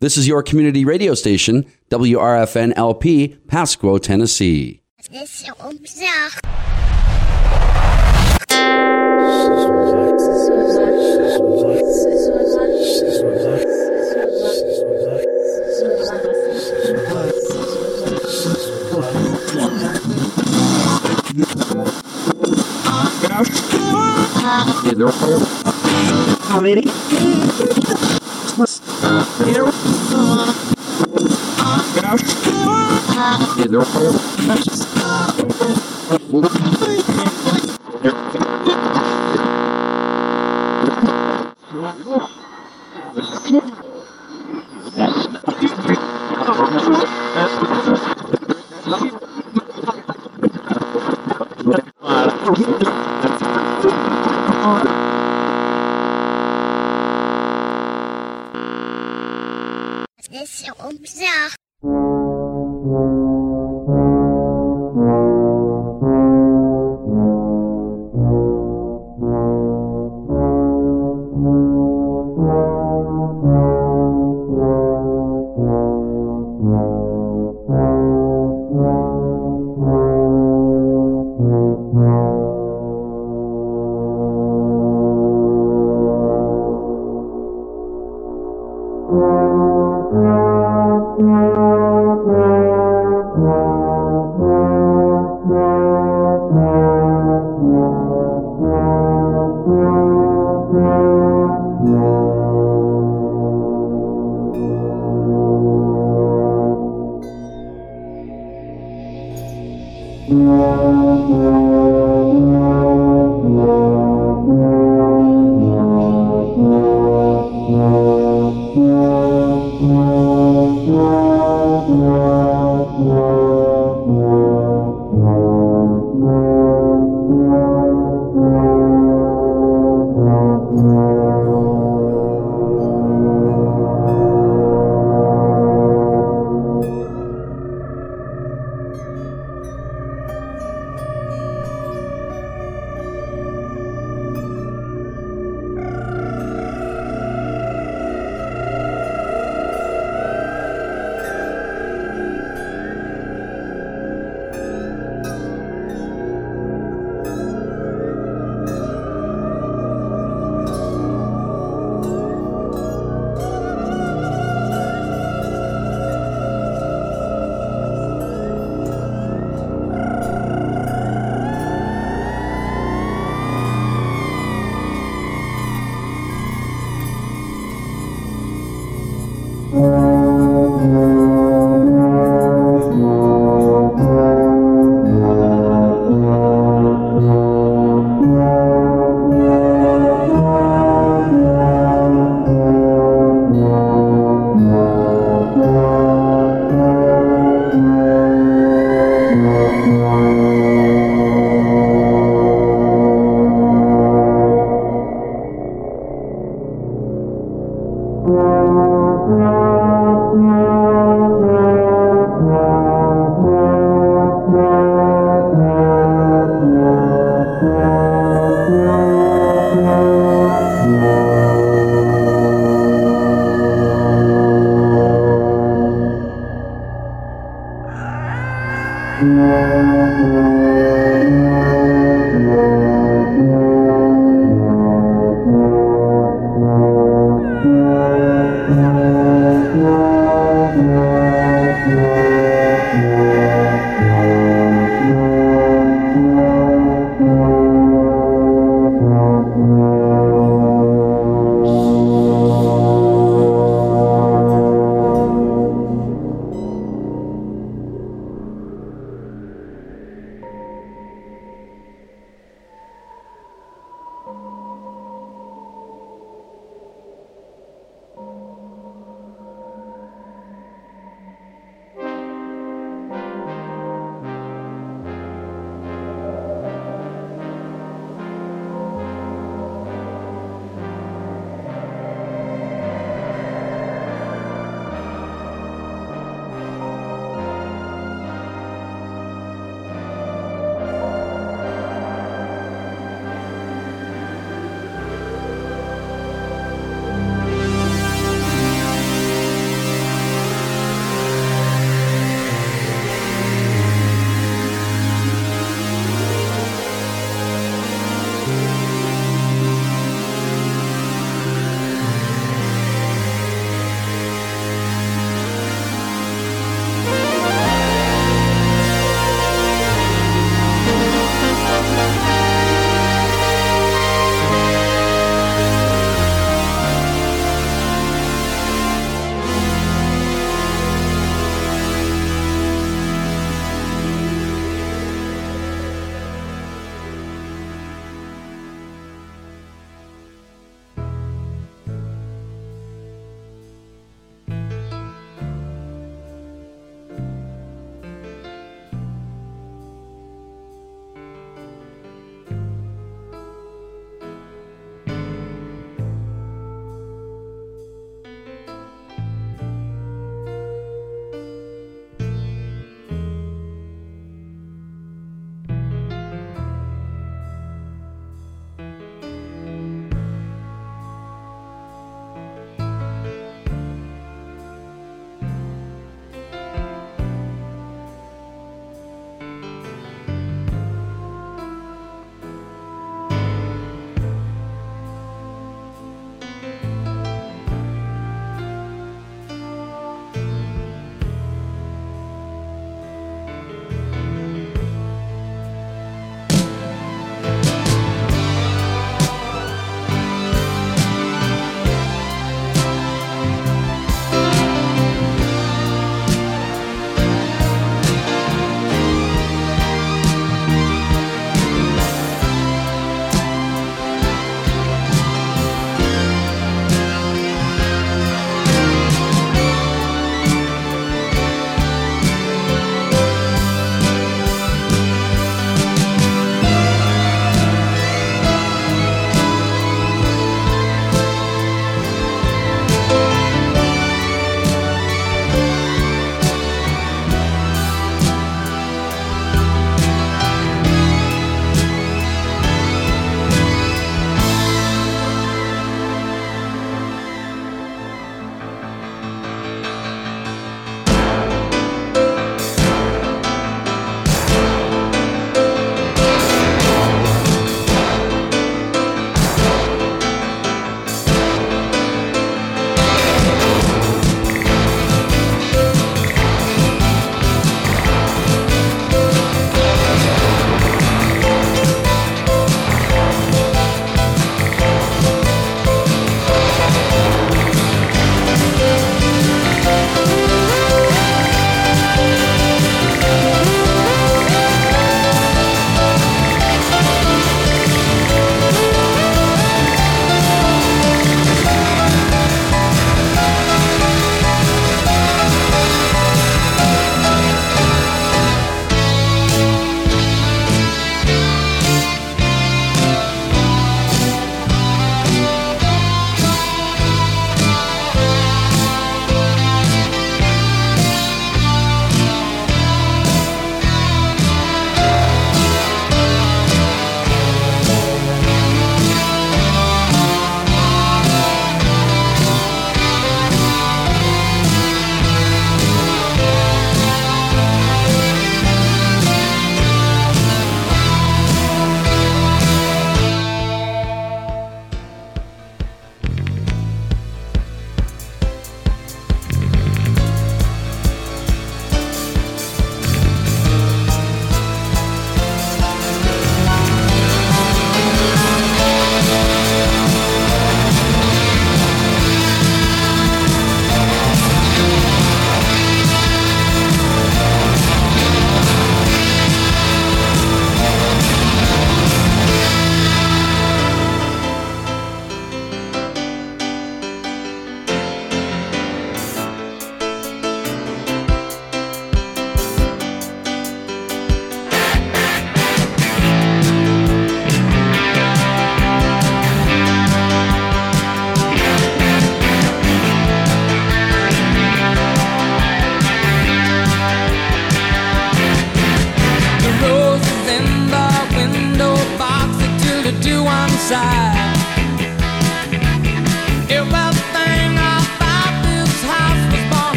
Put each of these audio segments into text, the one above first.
This is your community radio station, WRFN LP, Pasquo, Tennessee. Eu para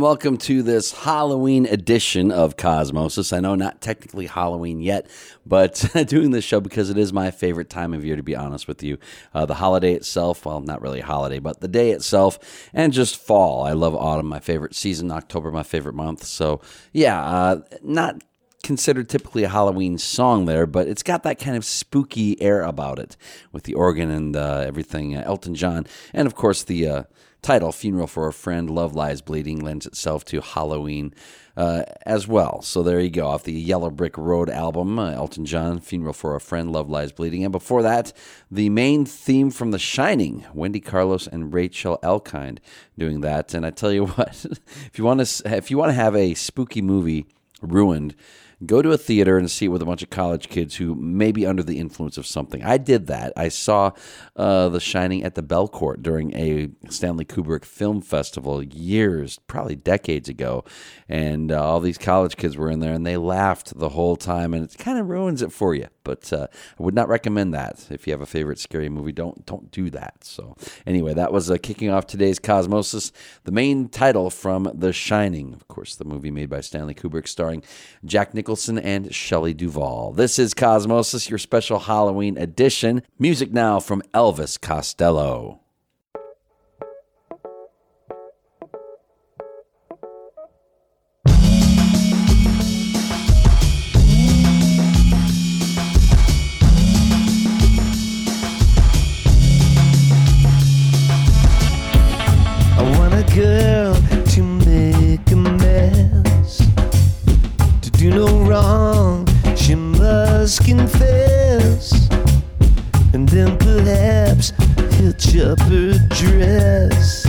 and welcome to this Halloween edition of Cosmosis. I know not technically Halloween yet, but doing this show because it is my favorite time of year, to be honest with you. Uh, the holiday itself, well, not really a holiday, but the day itself, and just fall. I love autumn, my favorite season, October, my favorite month. So, yeah, uh, not considered typically a Halloween song there, but it's got that kind of spooky air about it with the organ and uh, everything. Uh, Elton John, and of course the uh, title, Funeral for a Friend, Love Lies Bleeding, lends itself to Halloween uh, as well. So there you go. Off the Yellow Brick Road album, uh, Elton John, Funeral for a Friend, Love Lies Bleeding. And before that, the main theme from The Shining, Wendy Carlos and Rachel Elkind doing that. And I tell you what, if you want to, if you want to have a spooky movie ruined, go to a theater and see it with a bunch of college kids who may be under the influence of something. I did that. I saw uh, The Shining at the Belcourt during a Stanley Kubrick film festival years, probably decades ago. And uh, all these college kids were in there and they laughed the whole time, and it kind of ruins it for you. But uh, I would not recommend that. If you have a favorite scary movie, don't don't do that. So anyway, that was uh, kicking off today's Cosmosis. The main title from The Shining, of course, the movie made by Stanley Kubrick, starring Jack Nicholson and Shelley Duvall. This is Cosmosis, your special Halloween edition. Music now from Elvis Costello. Girl to make a mess. To do no wrong, she must confess. And then perhaps hitch up her dress.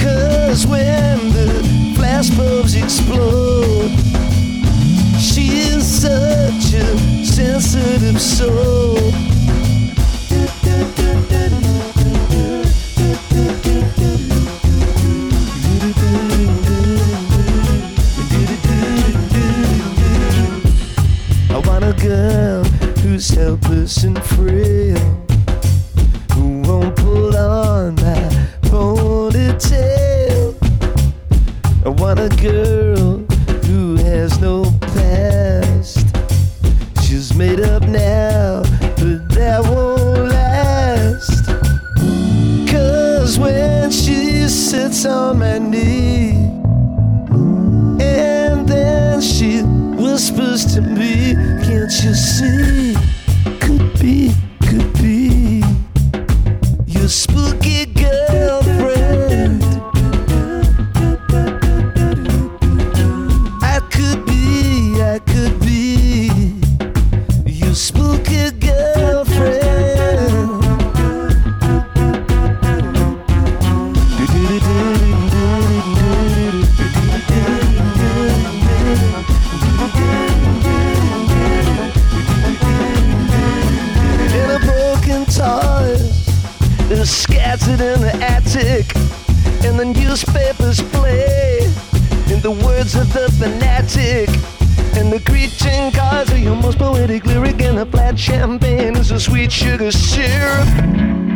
Cause when the flash bulbs explode, she is such a sensitive soul. A girl who's helpless and frail, who won't pull on my ponytail. I want a girl who has no past. She's made up now, but that won't last. Cause when she sits on my knee, and then she whispers to me, You see? A sweet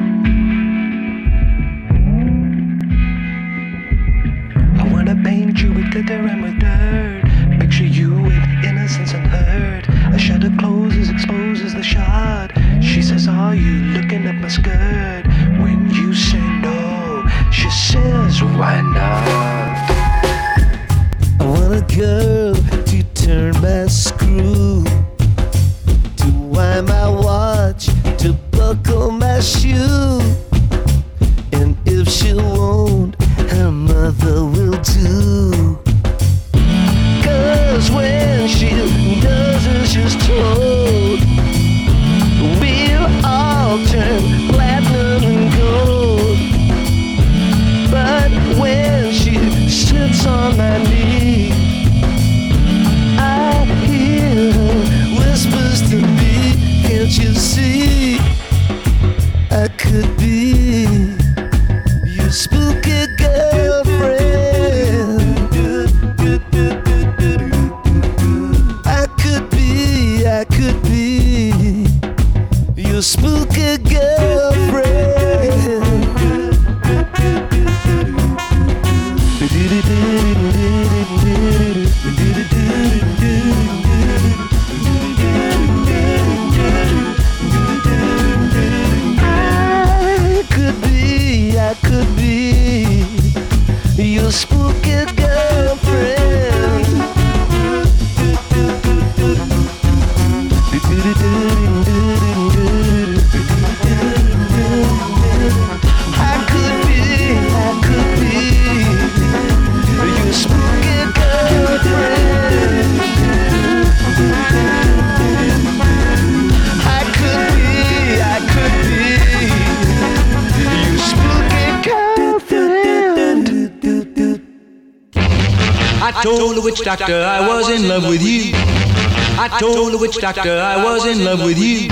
doctor I was in love with you.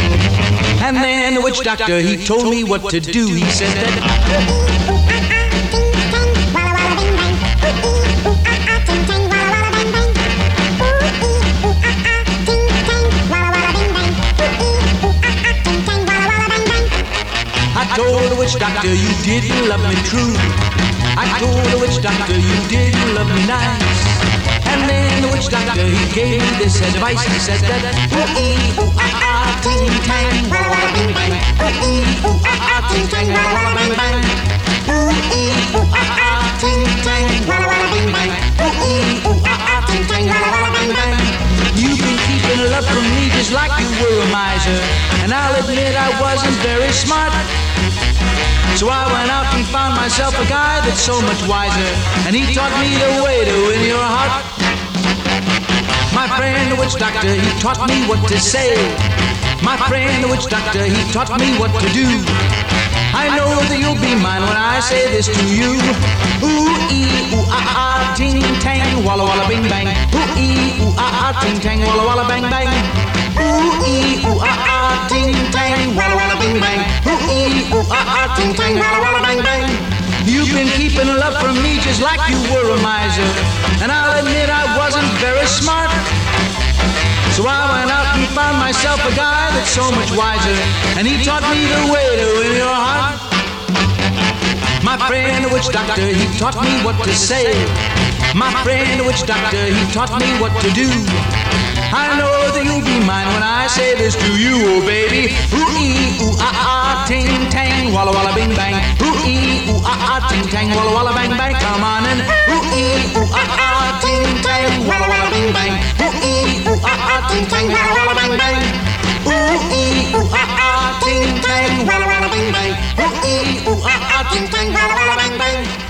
And then the witch doctor he told me what to do. He said that I told the witch doctor you didn't love me true. I told the witch doctor you didn't love me nice. Then the he gave me this advice. He said that ooh ooh ah ah ting tang walla bing. Ooh ooh ah ah ting tang walla. Ooh ooh ah ah ting tang walla bing. Ooh ooh ah ah ting tang walla walla bang bang. You've been keeping love from me just like you were a miser. And I'll admit I wasn't very smart. So I went out and found myself a guy that's so much wiser. And he taught me the way to win your heart. My friend, the witch doctor, he taught me what to say. My friend, the witch doctor, he taught me what to do. I know that you'll be mine when I say this to you. Ooh ee ooh ah ah ting tang walla walla bing bang. Ooh ee ooh ah ah ting tang walla walla bang bang. Ooh ee ooh ah ah ting tang walla walla bing bang. Ooh ee ooh ah ah ting tang walla walla bang bang. You've been keeping love from me just like you were a miser, and I'll admit I wasn't very smart. So I went out and found myself a guy that's so much wiser, and he taught me the way to win your heart. My friend, the witch doctor, he taught me what to say. My friend, the witch doctor, he taught me what to do. I know that you'll be mine when I say this to you, oh baby. Ooh ee ooh ah ah ting tang walla walla bing bang. Ooh ee ooh ah ah ting tang walla walla bang bang. Come on and ooh ee ooh ah ah ting tang walla walla bing bang. Ooh ee ooh ah ah ting tang walla walla bang bang. Ooh ee ooh ah ah ting tang walla walla bing bang. Ooh ee ooh ah ah ting tang walla walla bang bang.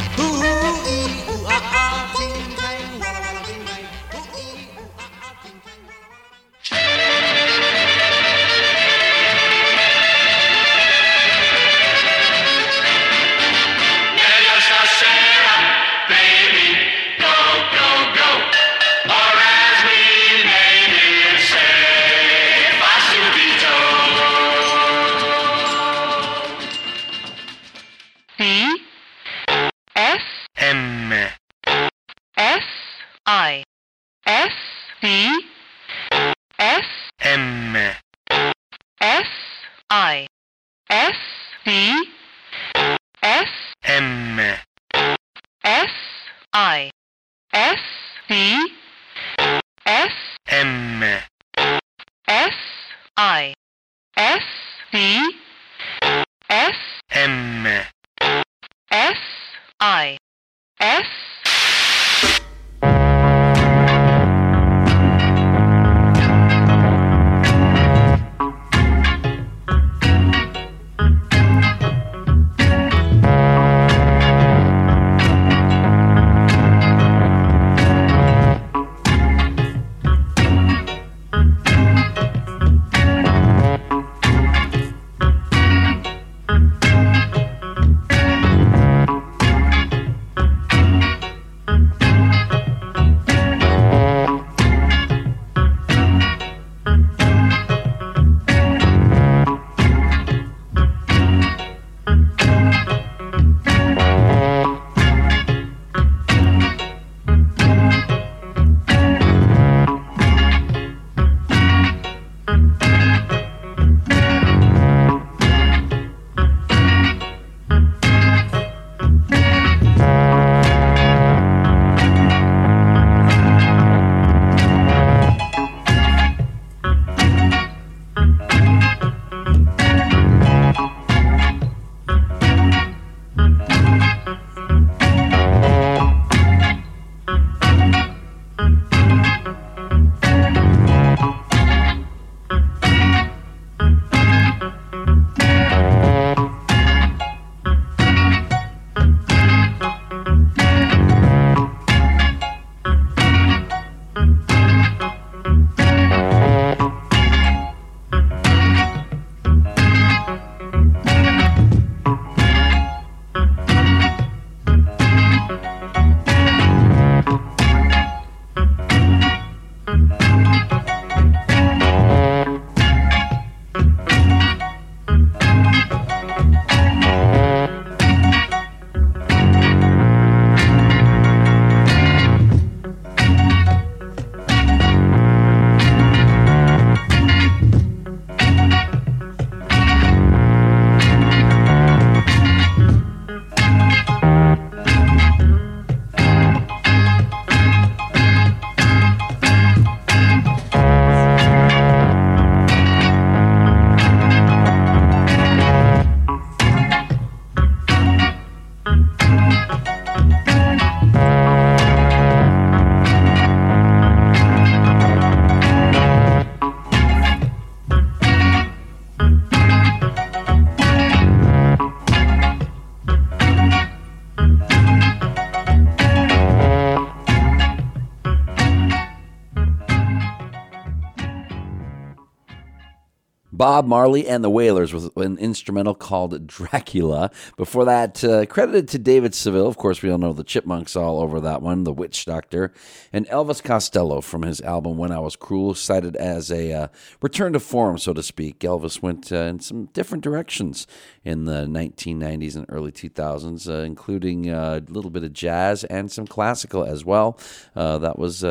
Bob Marley and the Wailers with an instrumental called Dracula. Before that, uh, credited to David Seville. Of course, we all know the Chipmunks all over that one, The Witch Doctor. And Elvis Costello from his album When I Was Cruel, cited as a uh, return to form, so to speak. Elvis went uh, in some different directions in the 1990s and early 2000s, uh, including uh, a little bit of jazz and some classical as well. Uh, that was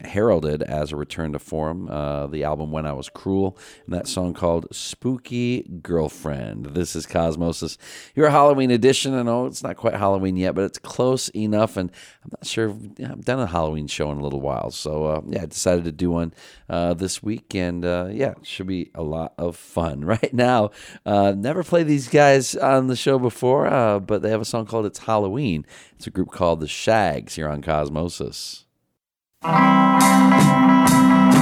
heralded as a return to form. Uh, the album When I Was Cruel, and that song called Spooky Girlfriend. This is Cosmosis, your Halloween edition. I know it's not quite Halloween yet, but it's close enough. And I'm not sure I've done a Halloween show in a little while. So, uh, yeah, I decided to do one uh, this week. And uh, yeah, it should be a lot of fun. Right now, uh, never played these guys on the show before, uh, but they have a song called It's Halloween. It's a group called The Shaggs here on Cosmosis. It's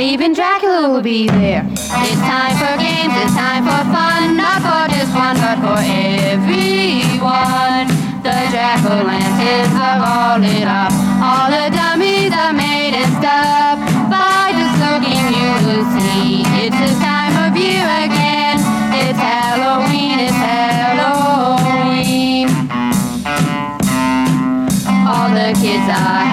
even Dracula will be there. It's time for games, it's time for fun, not for just one, but for everyone. The jack-o'-lanterns are all lit up, all the dummies are made and stuff. By just looking, you will see it's this time of year again. It's Halloween, it's Halloween. All the kids are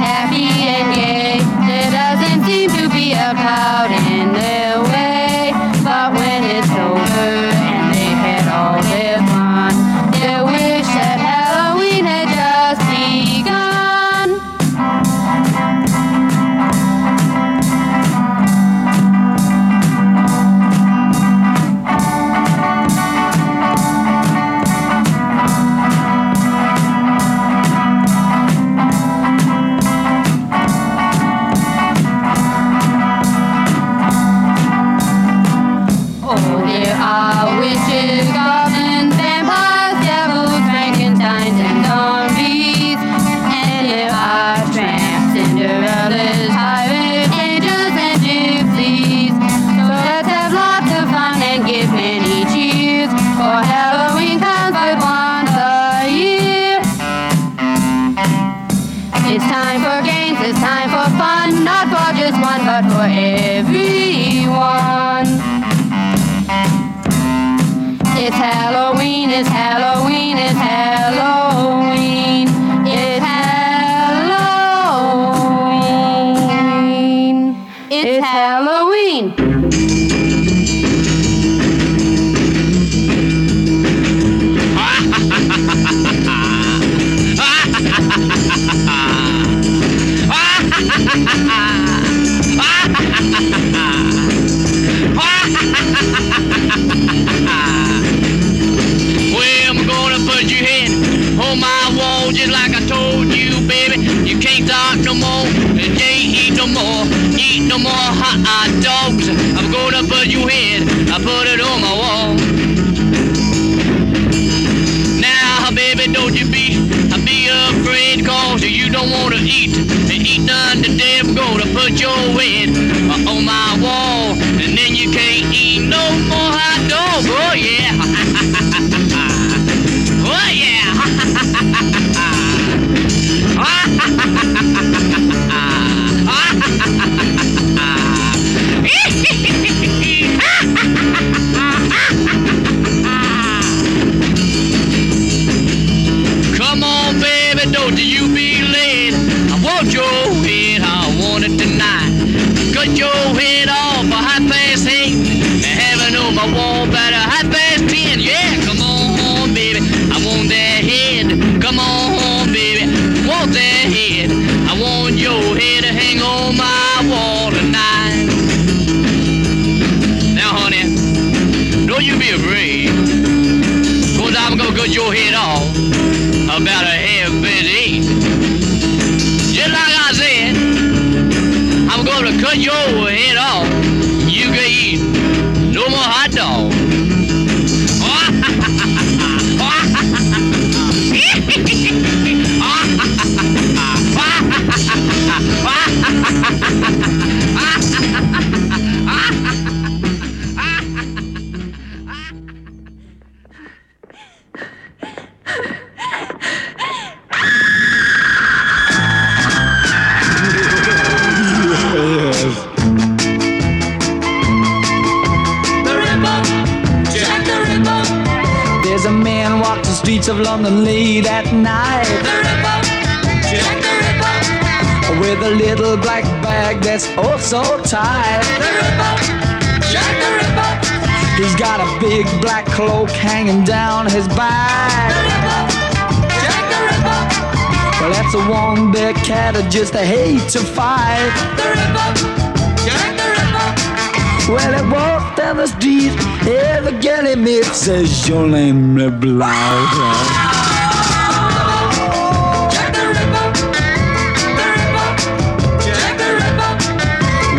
he meets says your name is.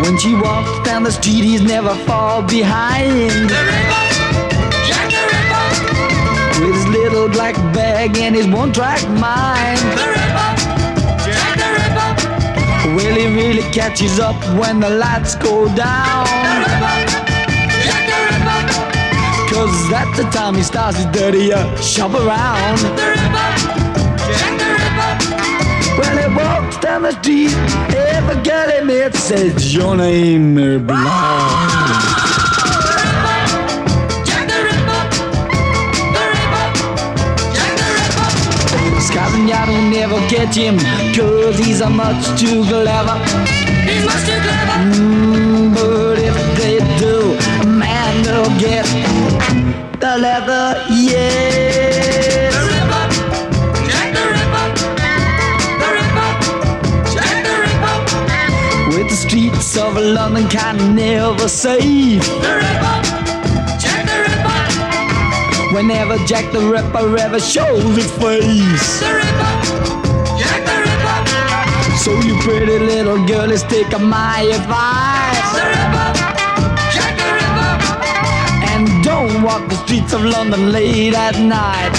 When she walks down the street, he's never far behind. With his little black bag and his one-track mind. Well, he really catches up when the lights go down. Cause at the time he starts his dirty uh, shop around. Well, he walks down the street, every girl he meets says, Your name is Blonde. Scotland Yard will never catch him, cause he's a much too clever. He's much too clever. Mm, the leather, yes. The Ripper, Jack the Ripper, the Ripper, Jack the Ripper. With the streets of London can never save. The Ripper, Jack the Ripper. Whenever Jack the Ripper ever shows his face. The Ripper, Jack the Ripper. So you pretty little girl, let's take my advice. The Ripper, Walk the streets of London late at night.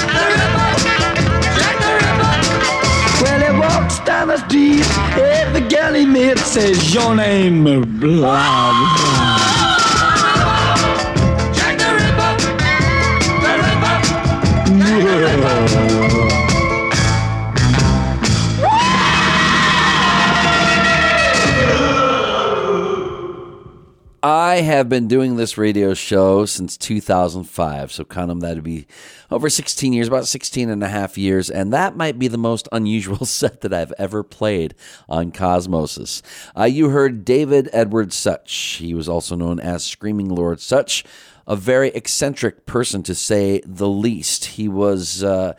Well, he walks down the street, every girl he meets says your name, blah, blah, I have been doing this radio show since 2005, so count them, that'd be over 16 years, about 16 and a half years, and that might be the most unusual set that I've ever played on Cosmosis. Uh, you heard David Edward Sutch. He was also known as Screaming Lord Sutch, a very eccentric person to say the least. He was. Uh,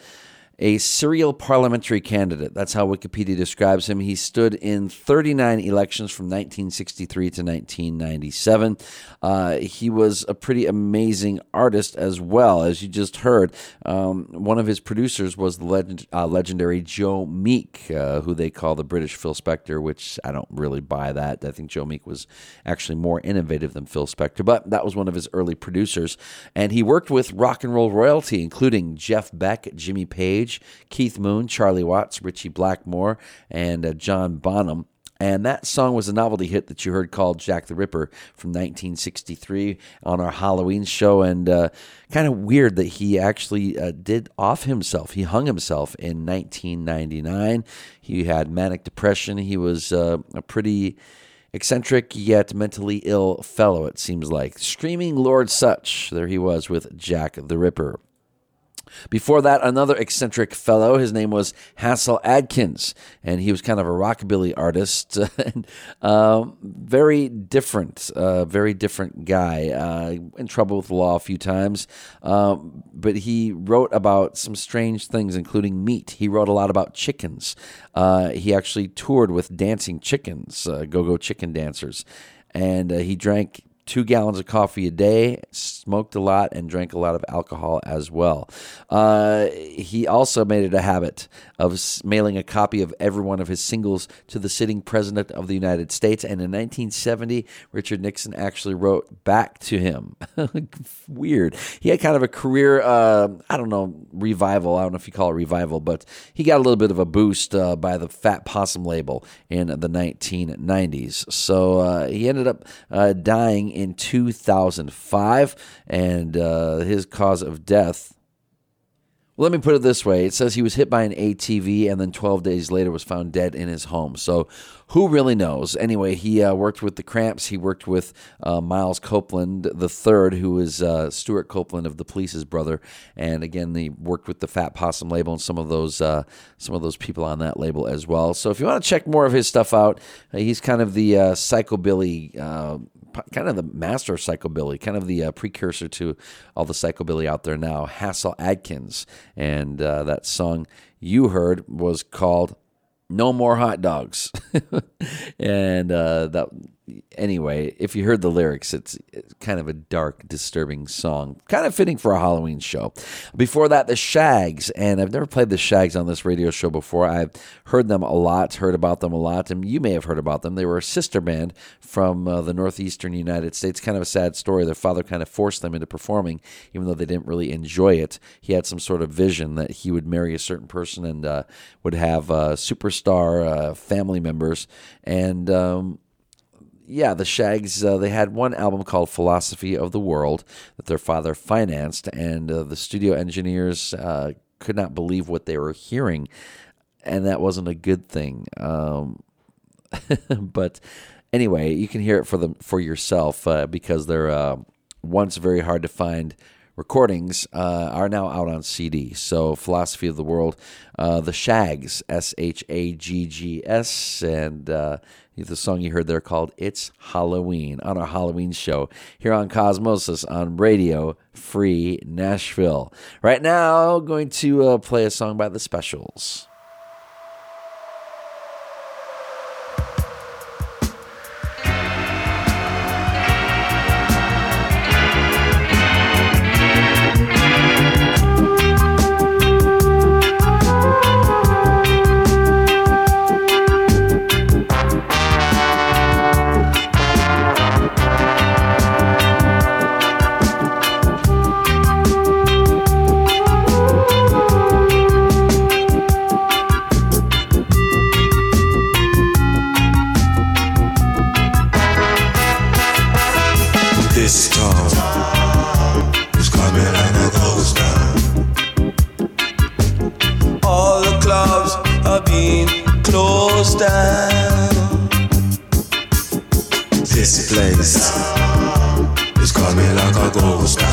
a serial parliamentary candidate. That's how Wikipedia describes him. He stood in 39 elections from 1963 to 1997. Uh, he was a pretty amazing artist as well. As you just heard, um, one of his producers was the legend, uh, legendary Joe Meek, uh, who they call the British Phil Spector, which I don't really buy that. I think Joe Meek was actually more innovative than Phil Spector, but that was one of his early producers. And he worked with rock and roll royalty, including Jeff Beck, Jimmy Page, Keith Moon, Charlie Watts, Ritchie Blackmore, and uh, John Bonham. And that song was a novelty hit that you heard called Jack the Ripper from 1963 on our Halloween show. And uh, kind of weird that he actually uh, did off himself. He hung himself in 1999. He had manic depression. He was uh, a pretty eccentric yet mentally ill fellow, it seems like. Screaming Lord Sutch. There he was with Jack the Ripper. Before that, another eccentric fellow. His name was Hasil Adkins, and he was kind of a rockabilly artist. and, um, very different, uh, very different guy. Uh, in trouble with the law a few times, um, but he wrote about some strange things, including meat. He wrote a lot about chickens. Uh, he actually toured with dancing chickens, uh, go-go chicken dancers, and uh, he drank two gallons of coffee a day, smoked a lot, and drank a lot of alcohol as well. Uh, he also made it a habit of mailing a copy of every one of his singles to the sitting president of the United States. And in 1970, Richard Nixon actually wrote back to him. Weird. He had kind of a career, uh, I don't know, revival. I don't know if you call it revival, but he got a little bit of a boost uh, by the Fat Possum label in the 1990s. So uh, he ended up uh, dying in 2005, and uh, his cause of death. Well, let me put it this way. It says he was hit by an ATV and then 12 days later was found dead in his home. So, who really knows? Anyway, he uh, worked with the Cramps. He worked with uh, Miles Copeland III, who is uh, Stewart Copeland of the Police's brother. And again, he worked with the Fat Possum label and some of those uh, some of those people on that label as well. So, if you want to check more of his stuff out, uh, he's kind of the uh, psychobilly kind of the master of psychobilly, kind of the uh, precursor to all the psychobilly out there now, Hasil Adkins. And uh, that song you heard was called No More Hot Dogs. and uh, that. Anyway, if you heard the lyrics, it's, kind of a dark, disturbing song, kind of fitting for a Halloween show. Before that, the Shaggs, and I've never played the Shaggs on this radio show before. I've heard them a lot, heard about them a lot, and you may have heard about them. They were a sister band from uh, the northeastern United States. Kind of a sad story. Their father kind of forced them into performing, even though they didn't really enjoy it. He had some sort of vision that he would marry a certain person and uh, would have uh, superstar uh, family members. And um, yeah, the Shaggs, uh, they had one album called Philosophy of the World that their father financed, and uh, the studio engineers uh, could not believe what they were hearing, and that wasn't a good thing. Um, but anyway, you can hear it for them for yourself uh, because they're uh, once very hard to find recordings uh, are now out on CD. So, Philosophy of the World, uh, The Shaggs, S H A G G S, and uh, the song you heard there called It's Halloween on our Halloween show here on Cosmosis on Radio Free Nashville. Right now, going to uh, play a song by The Specials. Down. This place is coming like a ghost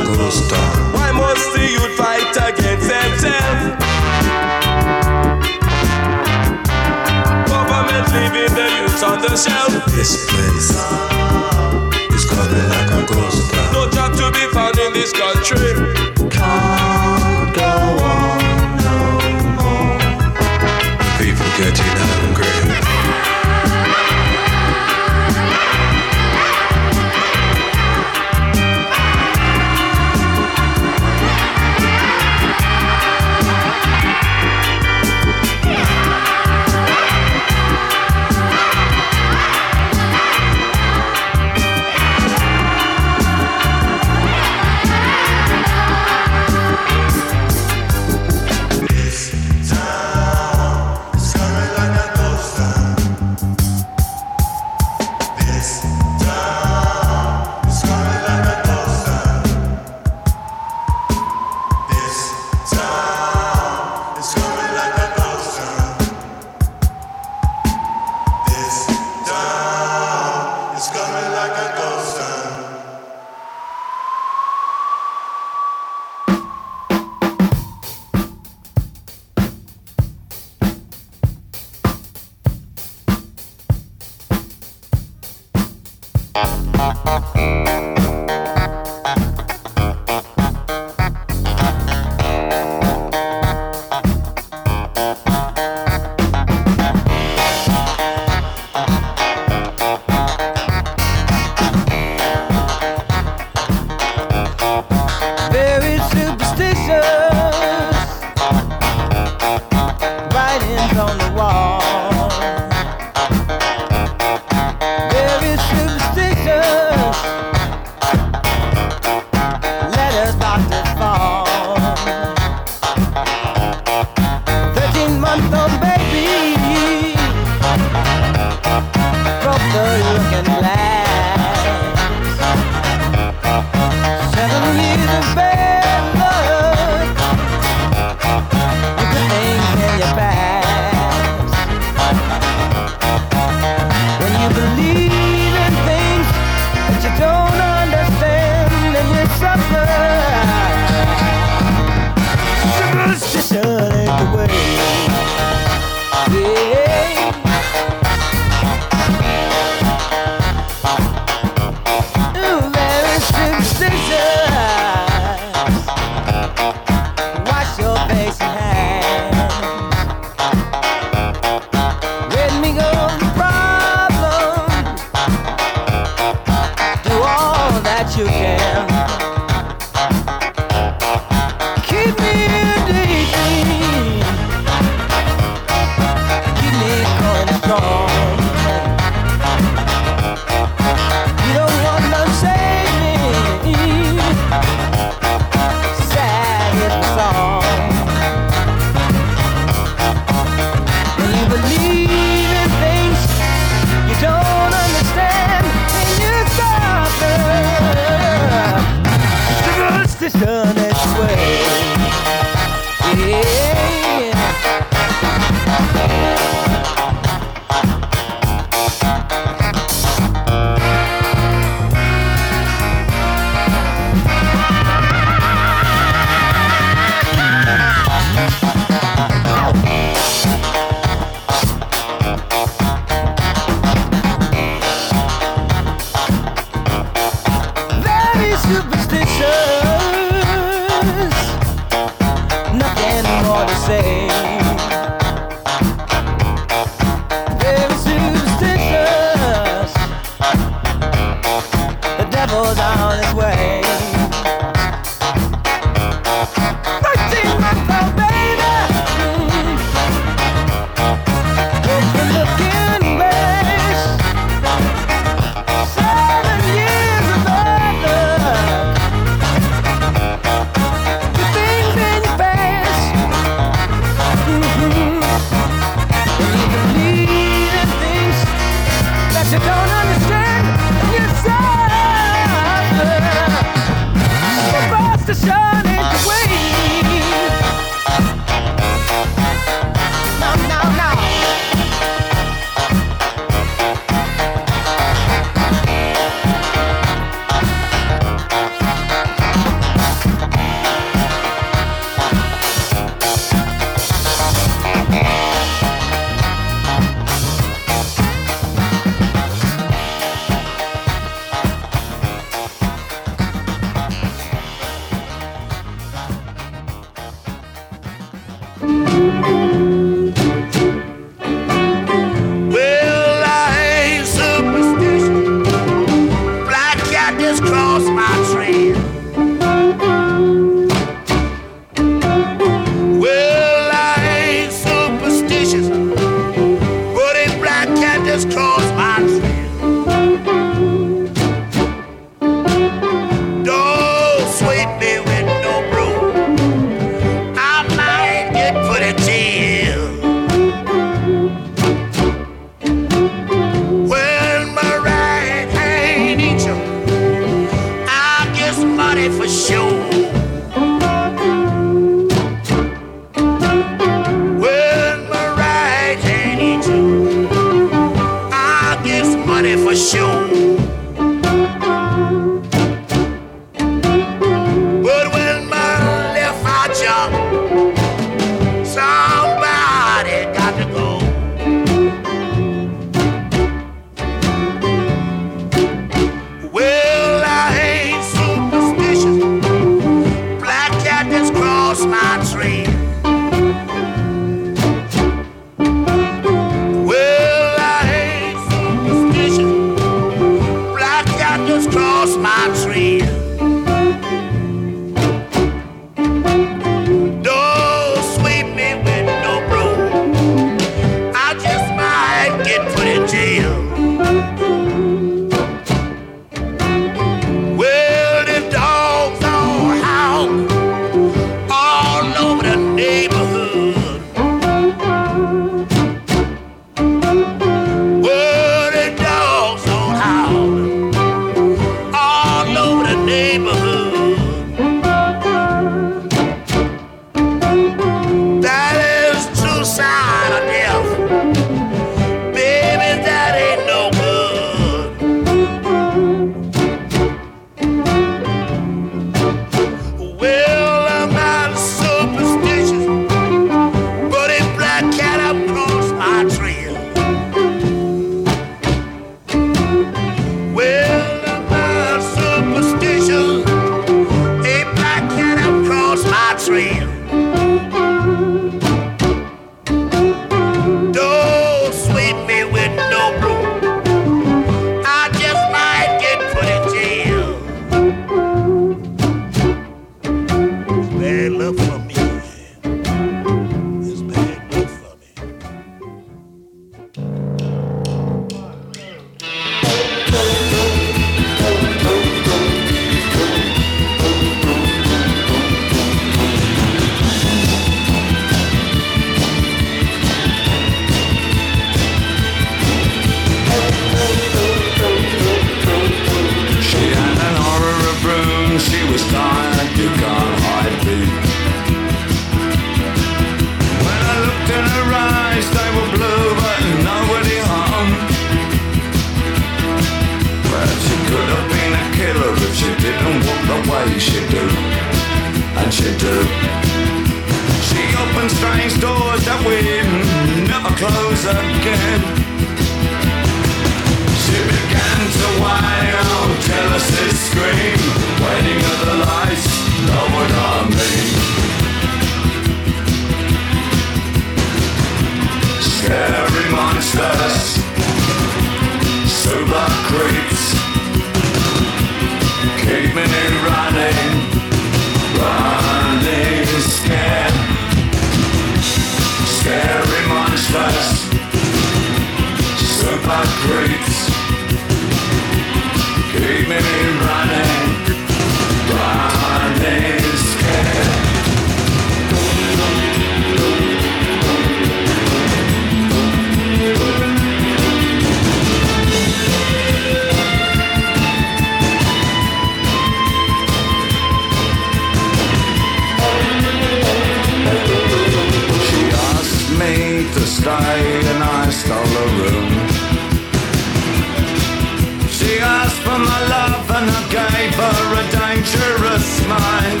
for my love and I gave her a dangerous mind.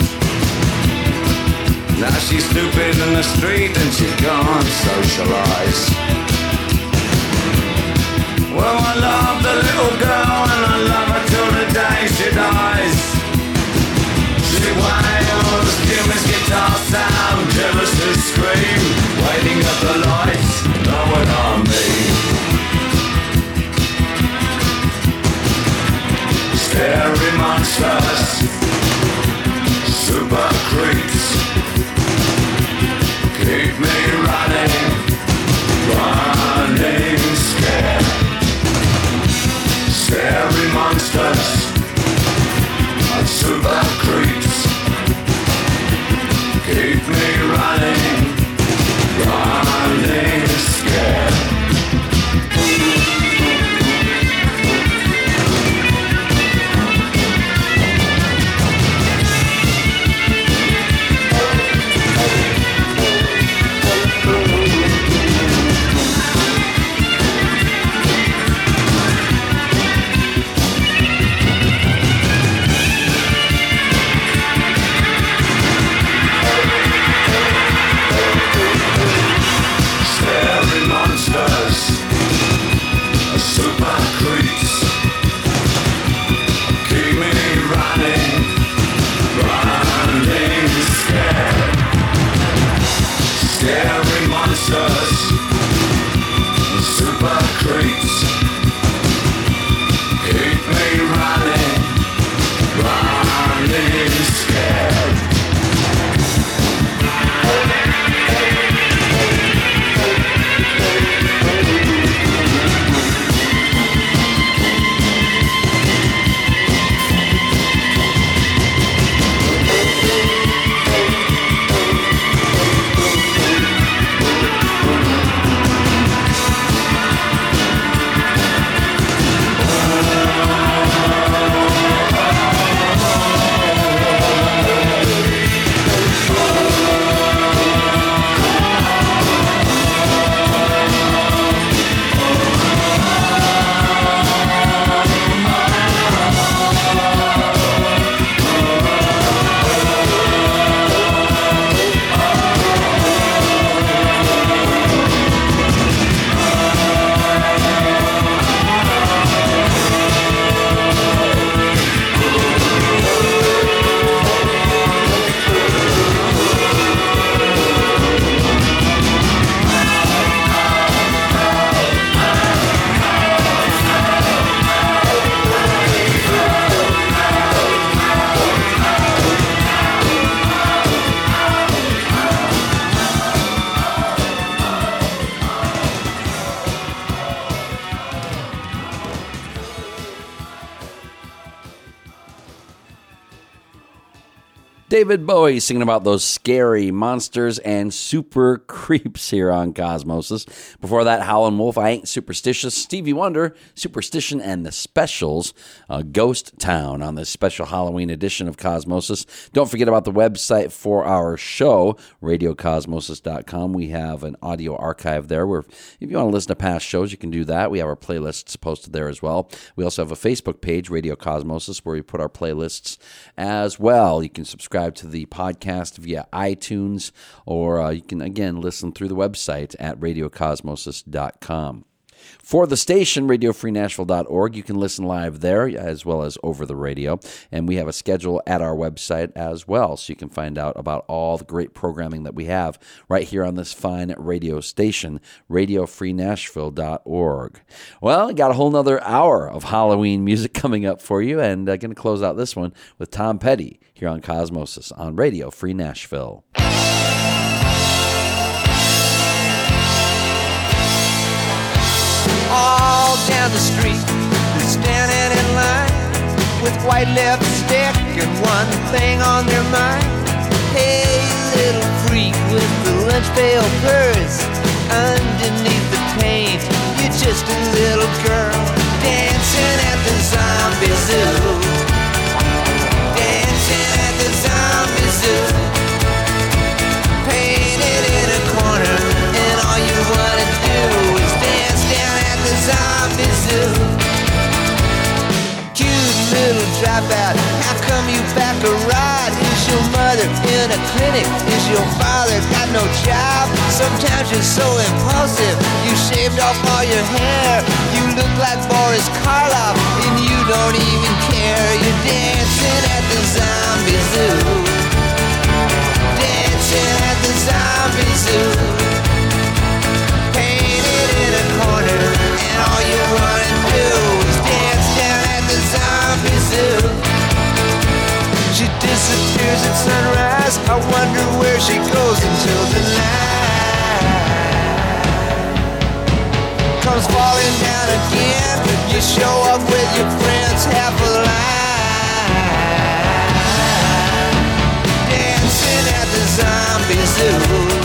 Now she's stupid in the street and she can't socialize. Well, I love the little girl and I love her till the day she dies. She wails, humans guitar sound, jealous to scream, waiting at the lights, no one on me. Scary monsters, super creeps. Keep me running, running scared. Scary monsters, super creeps. David Bowie singing about those scary monsters and super creeps here on Cosmosis. Before that, Howlin' Wolf, I Ain't Superstitious. Stevie Wonder, Superstition and the Specials, uh, Ghost Town on this special Halloween edition of Cosmosis. Don't forget about the website for our show, radiocosmosis.com. We have an audio archive there where if you want to listen to past shows, you can do that. We have our playlists posted there as well. We also have a Facebook page, Radio Cosmosis, where we put our playlists as well. You can subscribe to the podcast via iTunes, or uh, you can again listen through the website at radiocosmosis.com. For the station, radiofreenashville.org, you can listen live there as well as over the radio. And we have a schedule at our website as well, so you can find out about all the great programming that we have right here on this fine radio station, radiofreenashville.org. Well, got a whole nother hour of Halloween music coming up for you, and uh, I'm going to close out this one with Tom Petty here on Cosmosis on Radio Free Nashville. Down the street. They're standing in line with white lipstick and one thing on their mind. Hey, little freak with the lunch pail purse underneath the paint. You're just a little girl dancing at the zombie zoo. Dancing at the zombie zoo. Zoo. Cute little dropout, how come you back a ride? Is your mother in a clinic? Is your father got no job? Sometimes you're so impulsive, you shaved off all your hair. You look like Boris Karloff, and you don't even care. You're dancing at the zombie zoo. Dancing at the zombie zoo. Disappears at sunrise. I wonder where she goes until the night comes falling down again. You show up with your friends, half alive, dancing at the zombie zoo.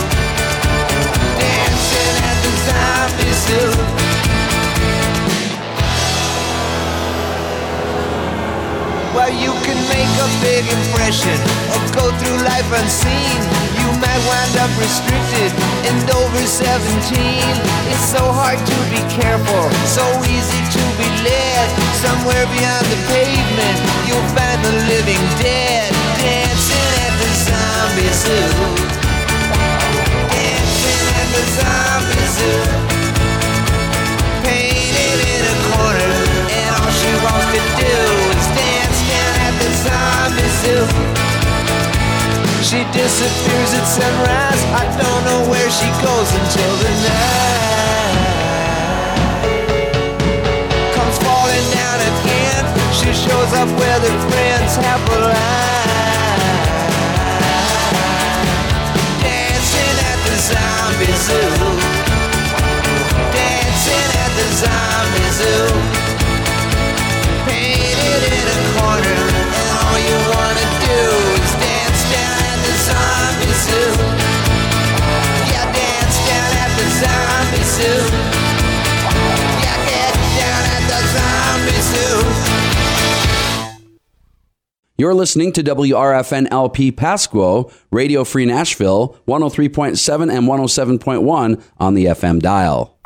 Well, you can make a big impression or go through life unseen. You might wind up restricted and over 17. It's so hard to be careful, so easy to be led. Somewhere beyond the pavement, you'll find the living dead dancing at the zombie zoo. Dancing at the zombie zoo. Painted in a corner, and all she wants to do the zombie zoo. She disappears at sunrise. I don't know where she goes until the night comes falling down again. She shows up with her friends, half alive, dancing at the zombie zoo. Dancing at the zombie zoo. Painted in a corner, You're listening to WRFN LP Pasquo, Radio Free Nashville, 103.7 and 107.1 on the FM dial.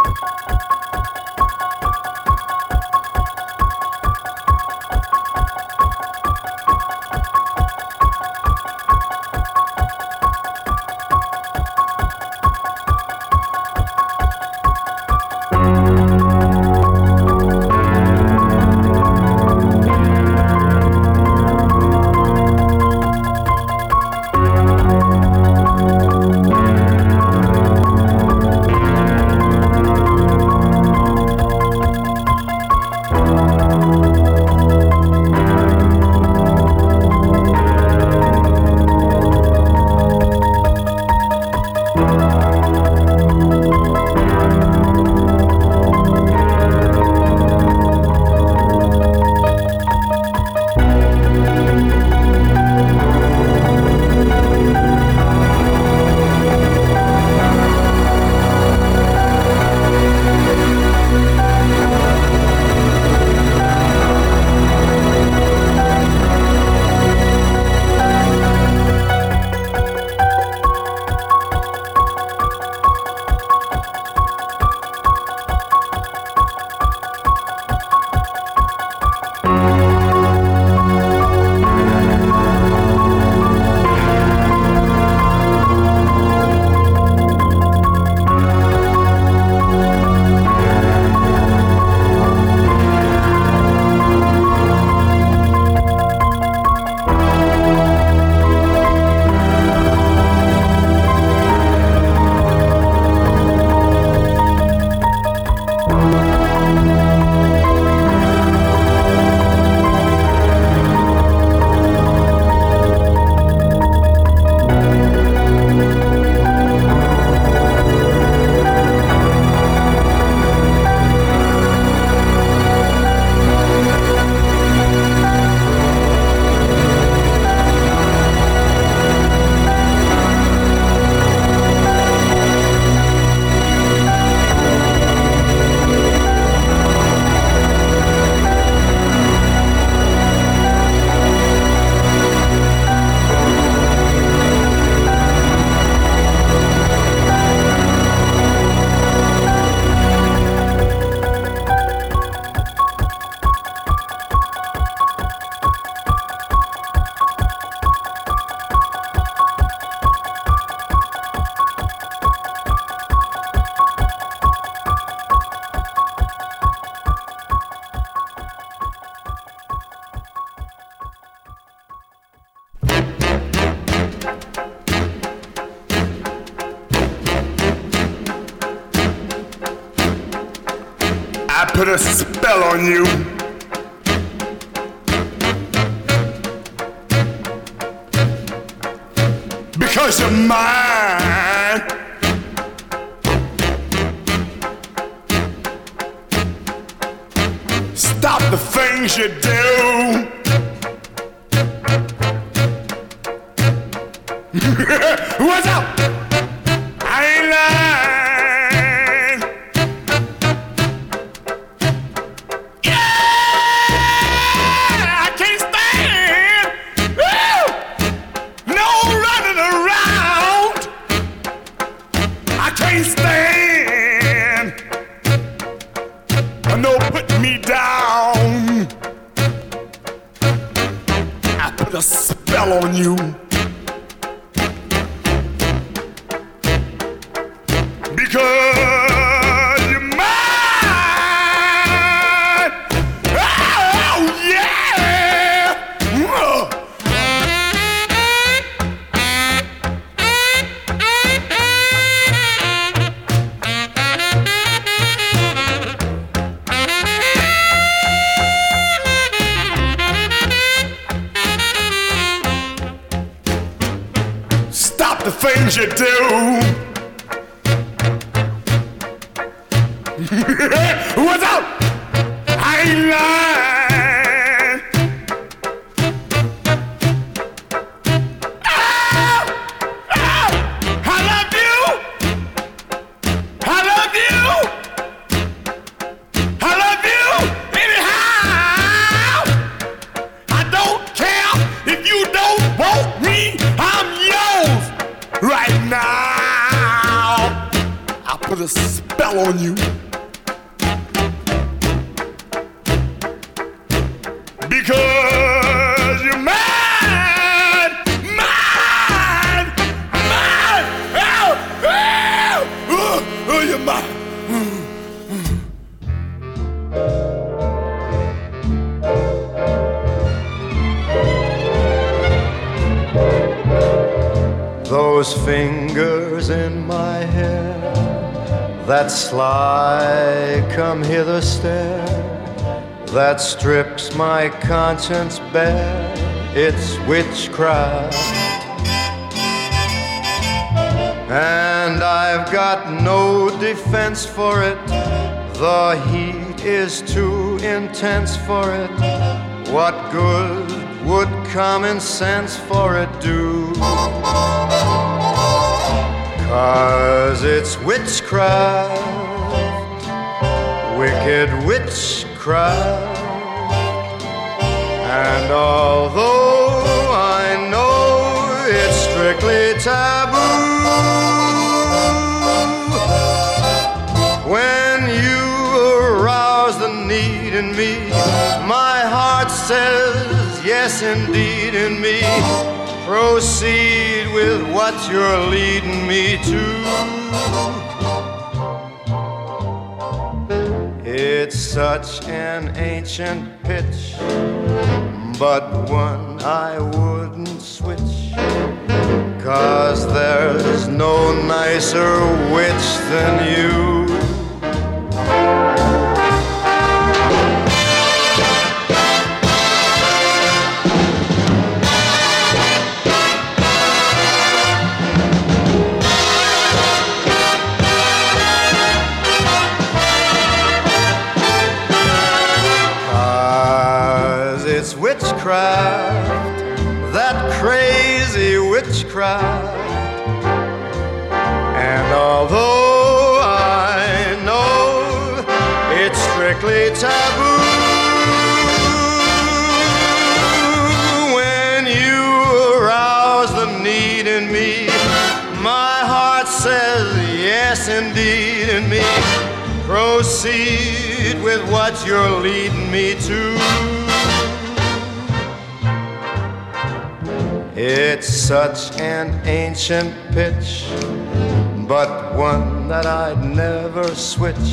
Conscience it's witchcraft. And I've got no defense for it, the heat is too intense for it. What good would common sense for it do? Cause it's witchcraft, wicked witchcraft. And although I know it's strictly taboo, when you arouse the need in me, my heart says yes indeed in me. Proceed with what you're leading me to. It's such an ancient I with what you're leading me to. It's such an ancient pitch, but one that I'd never switch.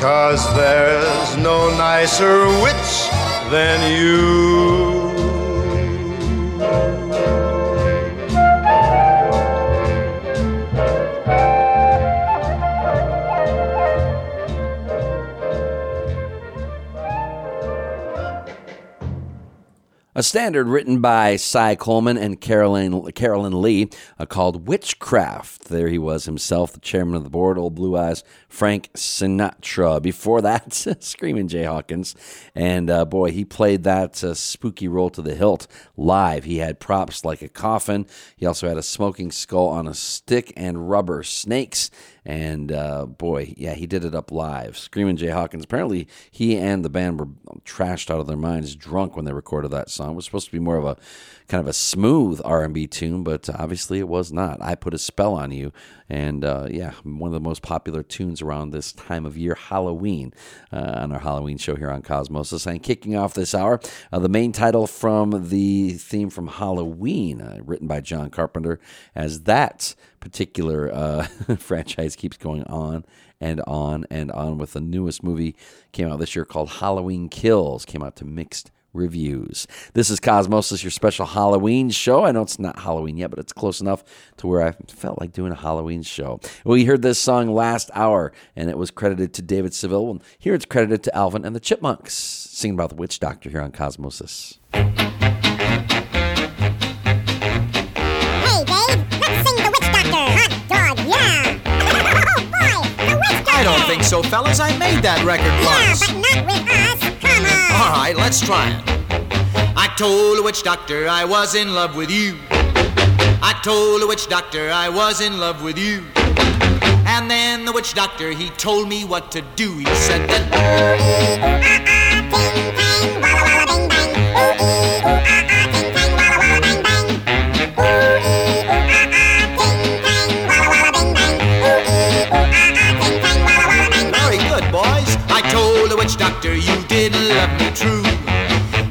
Cause there's no nicer witch than you. A standard written by Cy Coleman and Carolyn, Carolyn Leigh uh, called Witchcraft. There he was himself, the chairman of the board, old blue eyes, Frank Sinatra. Before that, Screaming Jay Hawkins. And uh, boy, he played that uh, spooky role to the hilt live. He had props like a coffin. He also had a smoking skull on a stick and rubber snakes. And uh, boy, yeah, he did it up live. Screaming Jay Hawkins. Apparently, he and the band were trashed out of their minds, drunk when they recorded that song. It was supposed to be more of a kind of a smooth R&B tune, but obviously it was not. I put a spell on you, and uh, yeah, one of the most popular tunes around this time of year, Halloween, uh, on our Halloween show here on Cosmosis. And kicking off this hour, uh, the main title from the theme from Halloween, uh, written by John Carpenter, as that particular uh, franchise keeps going on and on and on with the newest movie came out this year called Halloween Kills came out to mixed reviews. This is Cosmosis, your special Halloween show. I know it's not Halloween yet, but it's close enough to where I felt like doing a Halloween show. We heard this song last hour, and it was credited to David Seville. Well, here it's credited to Alvin and the Chipmunks, singing about the witch doctor here on Cosmosis. Hey, Dave, let's sing the witch doctor. Hot dog, yeah. oh, boy, the witch doctor. I don't think so, fellas. I made that record Yeah, once. but not with us. Come on. All right, let's try it. I told the witch doctor I was in love with you. I told the witch doctor I was in love with you. And then the witch doctor, he told me what to do. He said that. Very me true.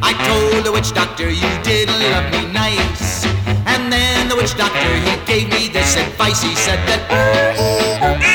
I told the witch doctor you didn't love me nice. And then the witch doctor he gave me this advice. He said that. Oh, oh, oh,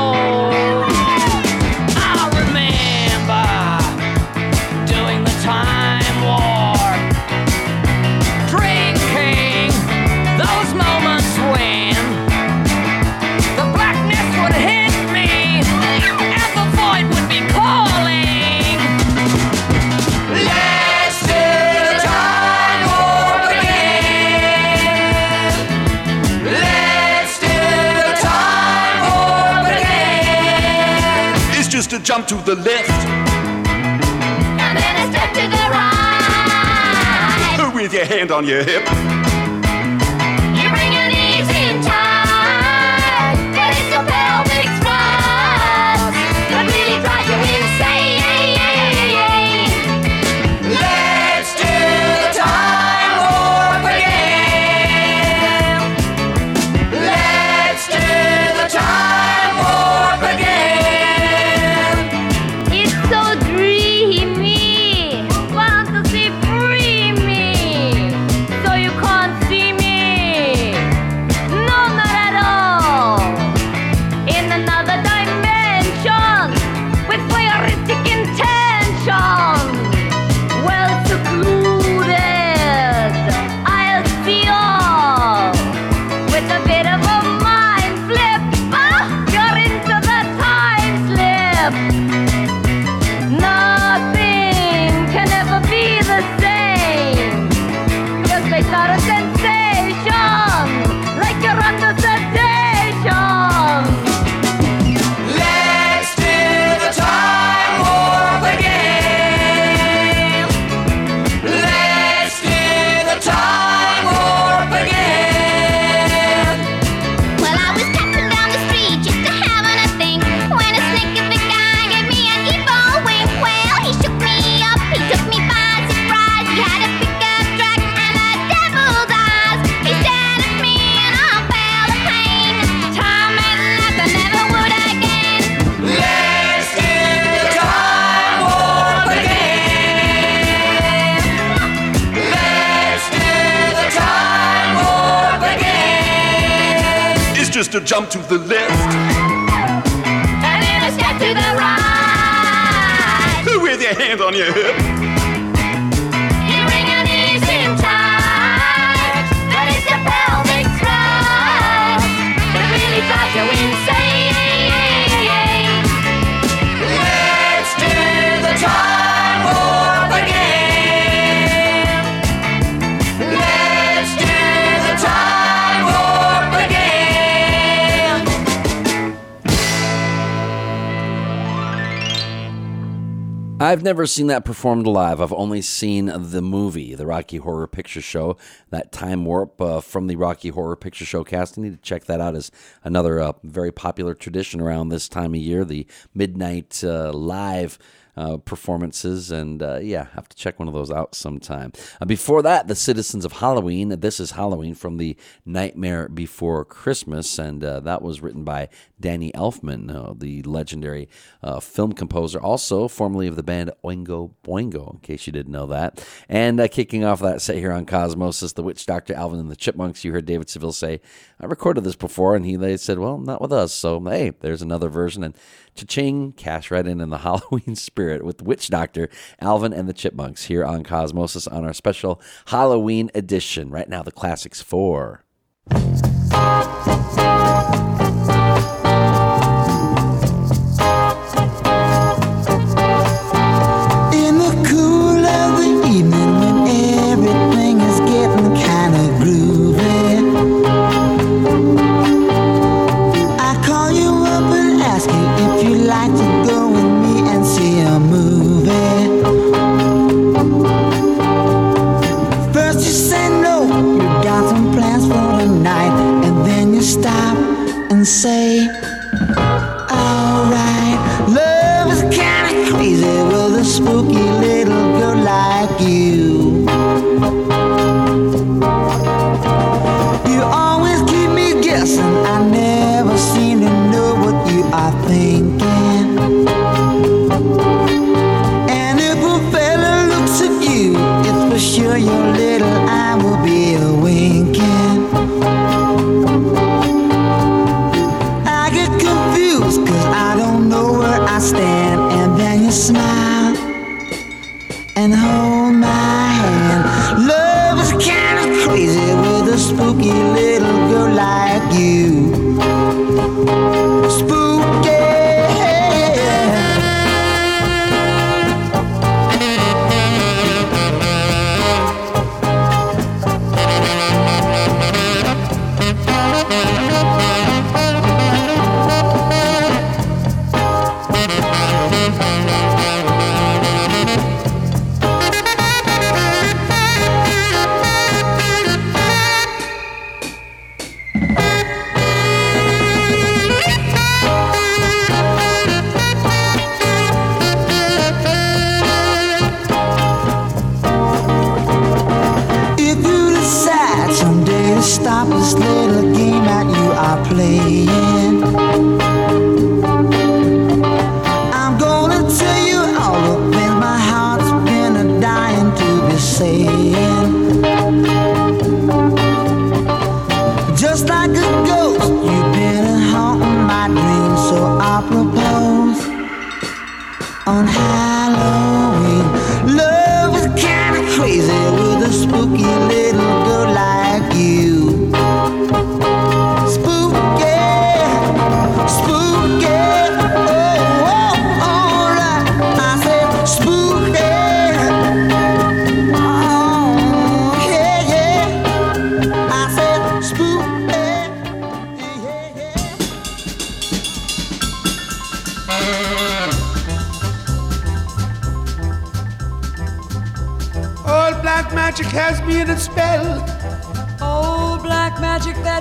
down to the left. And then a step to the right. With your hand on your hip. jump to the left. And in a step to the right. With your hand on your hip. I've never seen that performed live. I've only seen the movie, the Rocky Horror Picture Show, that time warp uh, from the Rocky Horror Picture Show cast. I need to check that out as another uh, very popular tradition around this time of year, the midnight uh, live. Uh, performances and uh, yeah, have to check one of those out sometime. Uh, before that, the Citizens of Halloween. This is Halloween from the Nightmare Before Christmas, and uh, that was written by Danny Elfman, uh, the legendary uh, film composer, also formerly of the band Oingo Boingo, in case you didn't know that. And uh, kicking off that set here on Cosmosis the Witch Doctor Alvin and the Chipmunks. You heard David Seville say, "I recorded this before," and he they said, "Well, not with us." So hey, there's another version, and cha-ching, cash right in in the Halloween spirit with Witch Doctor Alvin and the Chipmunks here on Cosmosis on our special Halloween edition. Right now, the classics four. And say,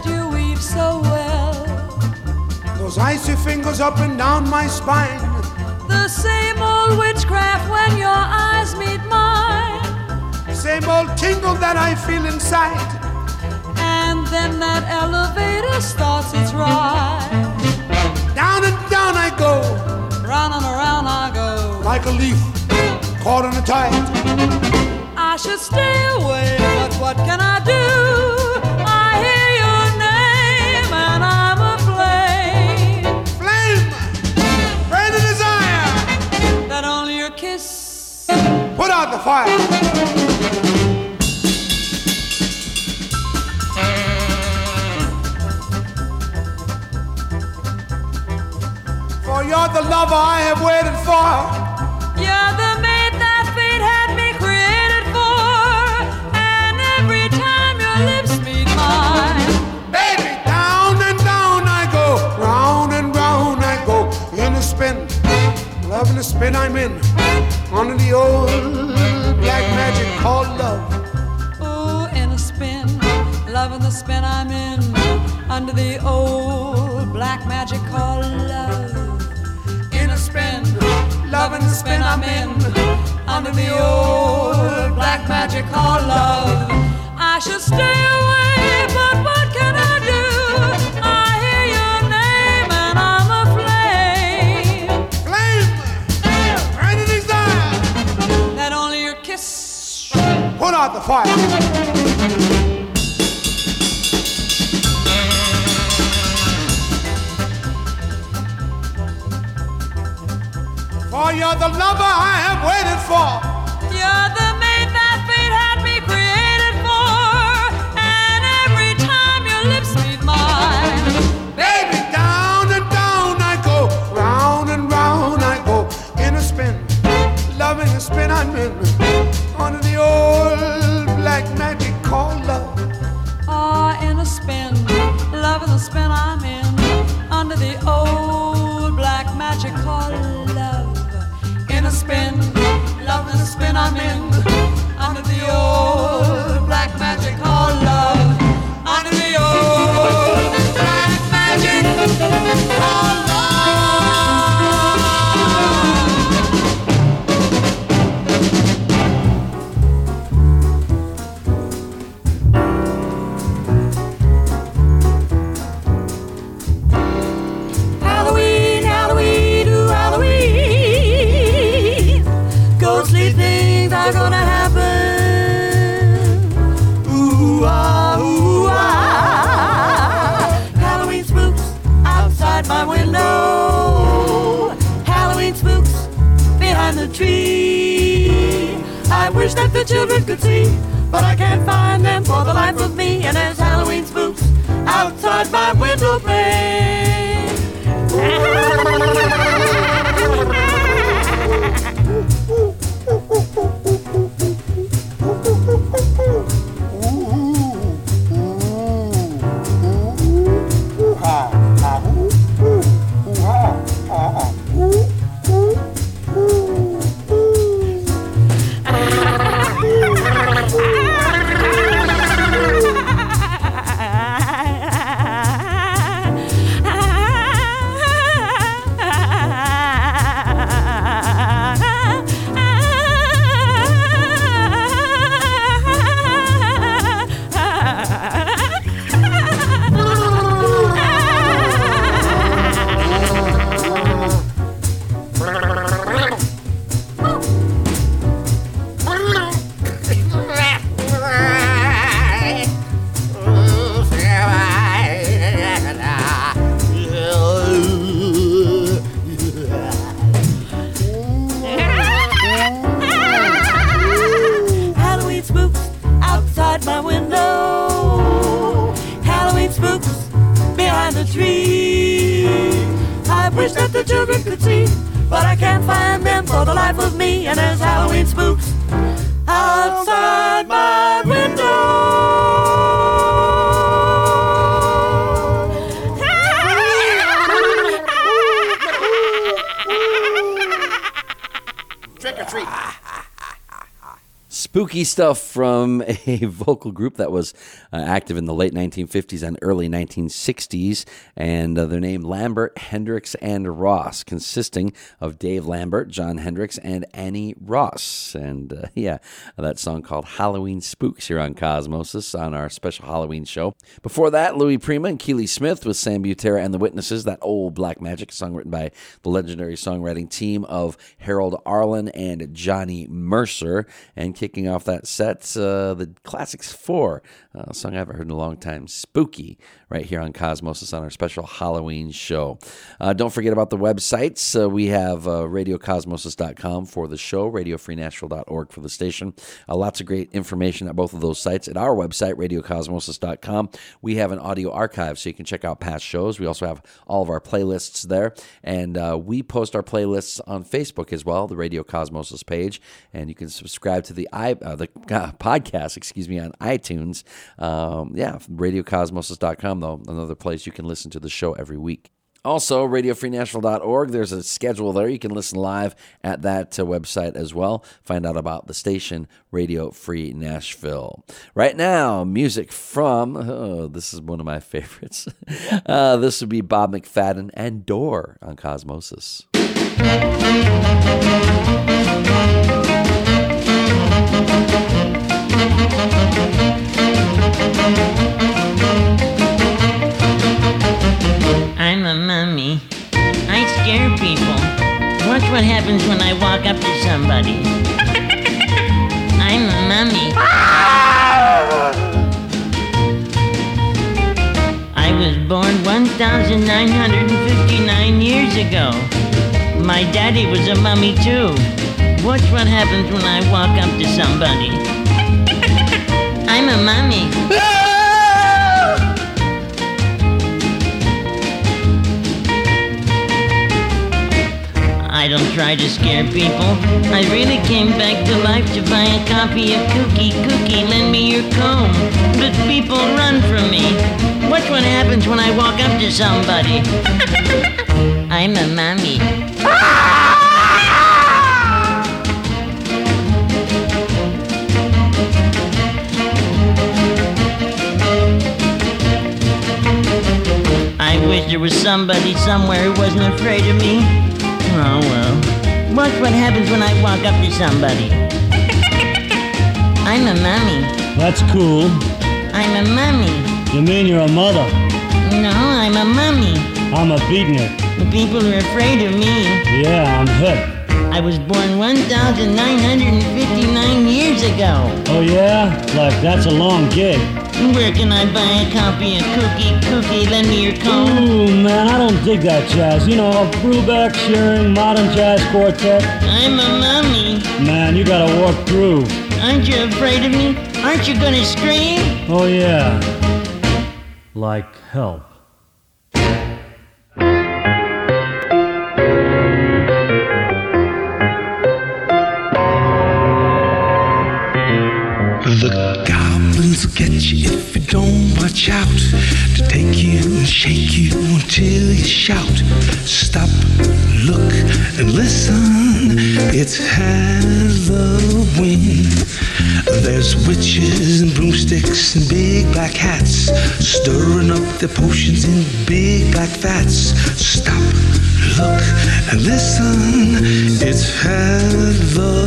that you weave so well. Those icy fingers up and down my spine. The same old witchcraft when your eyes meet mine. Same old tingle that I feel inside. And then that elevator starts its ride. Down and down I go. Round and around I go. Like a leaf caught in a tide. I should stay away, but what can I do? Put out the fire! For you're the lover I have waited for. You're the mate that fate had me created for. And every time your lips meet mine, Baby, down and down I go, round and round I go, in a spin, loving the spin I'm in, under the old black magic called love. Oh, in a spin, loving the spin I'm in, under the old black magic called love. In a spin, loving the spin I'm in, under the old black magic called love. I should stay away. Put out the fire! For you're the lover I have waited for. A vocal group that was active in the late 1950s and early 1960s, and uh, their name Lambert, Hendricks, and Ross, consisting of Dave Lambert, Jon Hendricks, and Annie Ross. And uh, yeah, that song called Halloween Spooks here on Cosmosis on our special Halloween show. Before that, Louis Prima and Keeley Smith with Sam Butera and the Witnesses, that old Black Magic song written by the legendary songwriting team of Harold Arlen and Johnny Mercer. And kicking off that set, uh, the Classics 4, uh, song I haven't heard in a long time, Spooky, right here on Cosmosis on our special Halloween show. Uh, don't forget about the websites. Uh, we have uh, radiocosmosis.com for the show, radiofreenashville.org for the station. Uh, lots of great information at both of those sites. At our website, radiocosmosis.com, we have an audio archive so you can check out past shows. We also have all of our playlists there. And uh, we post our playlists on Facebook as well, the Radio Cosmosis page. And you can subscribe to the i uh, the podcast, excuse me, on iTunes. Um, yeah, radiocosmosis.com, though, another place you can listen to the show every week. Also, radiofreenashville.org. There's a schedule there. You can listen live at that uh, website as well. Find out about the station, Radio Free Nashville. Right now, music from, oh, this is one of my favorites. Uh, this would be Bob McFadden and Dor on Cosmosis. Scare people. Watch what happens when I walk up to somebody. I'm a mummy. Ah! I was born 1,959 years ago. My daddy was a mummy too. Watch what happens when I walk up to somebody. I'm a mummy. Ah! I don't try to scare people. I really came back to life to buy a copy of Kookie Kookie. Lend me your comb. But people run from me. Watch what happens when I walk up to somebody. I'm a mummy. I wish there was somebody somewhere who wasn't afraid of me. Oh well. Watch what happens when I walk up to somebody. I'm a mummy. That's cool. I'm a mummy. You mean you're a mother? No, I'm a mummy. I'm a beatnik. The people are afraid of me. Yeah, I'm hip. I was born 1,959 years ago. Oh yeah? Like that's a long gig. Where can I buy a copy of Kookie Kookie? Lend me your comb. Ooh, man, I don't dig that jazz. You know, Brubeck, Shearing, Modern Jazz Quartet. I'm a mummy. Man, you gotta walk through. Aren't you afraid of me? Aren't you gonna scream? Oh yeah. Like help. Will get you if you don't watch out. To take you and shake you until you shout. Stop, look, and listen. It's Halloween. There's witches and broomsticks and big black hats. Stirring up their potions in big black vats. Stop, look, and listen. It's Halloween.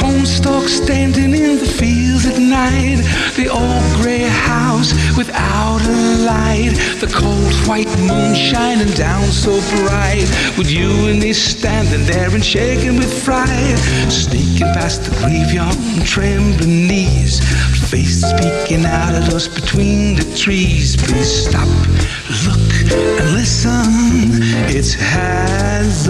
Cornstalk standing in the fields at night. The old gray house without a light. The cold white moon shining down so bright. With you and me standing there and shaking with fright. Sneaking past the graveyard on trembling knees. Faces peeking out at us between the trees. Please stop, look, and listen. It's Halloween.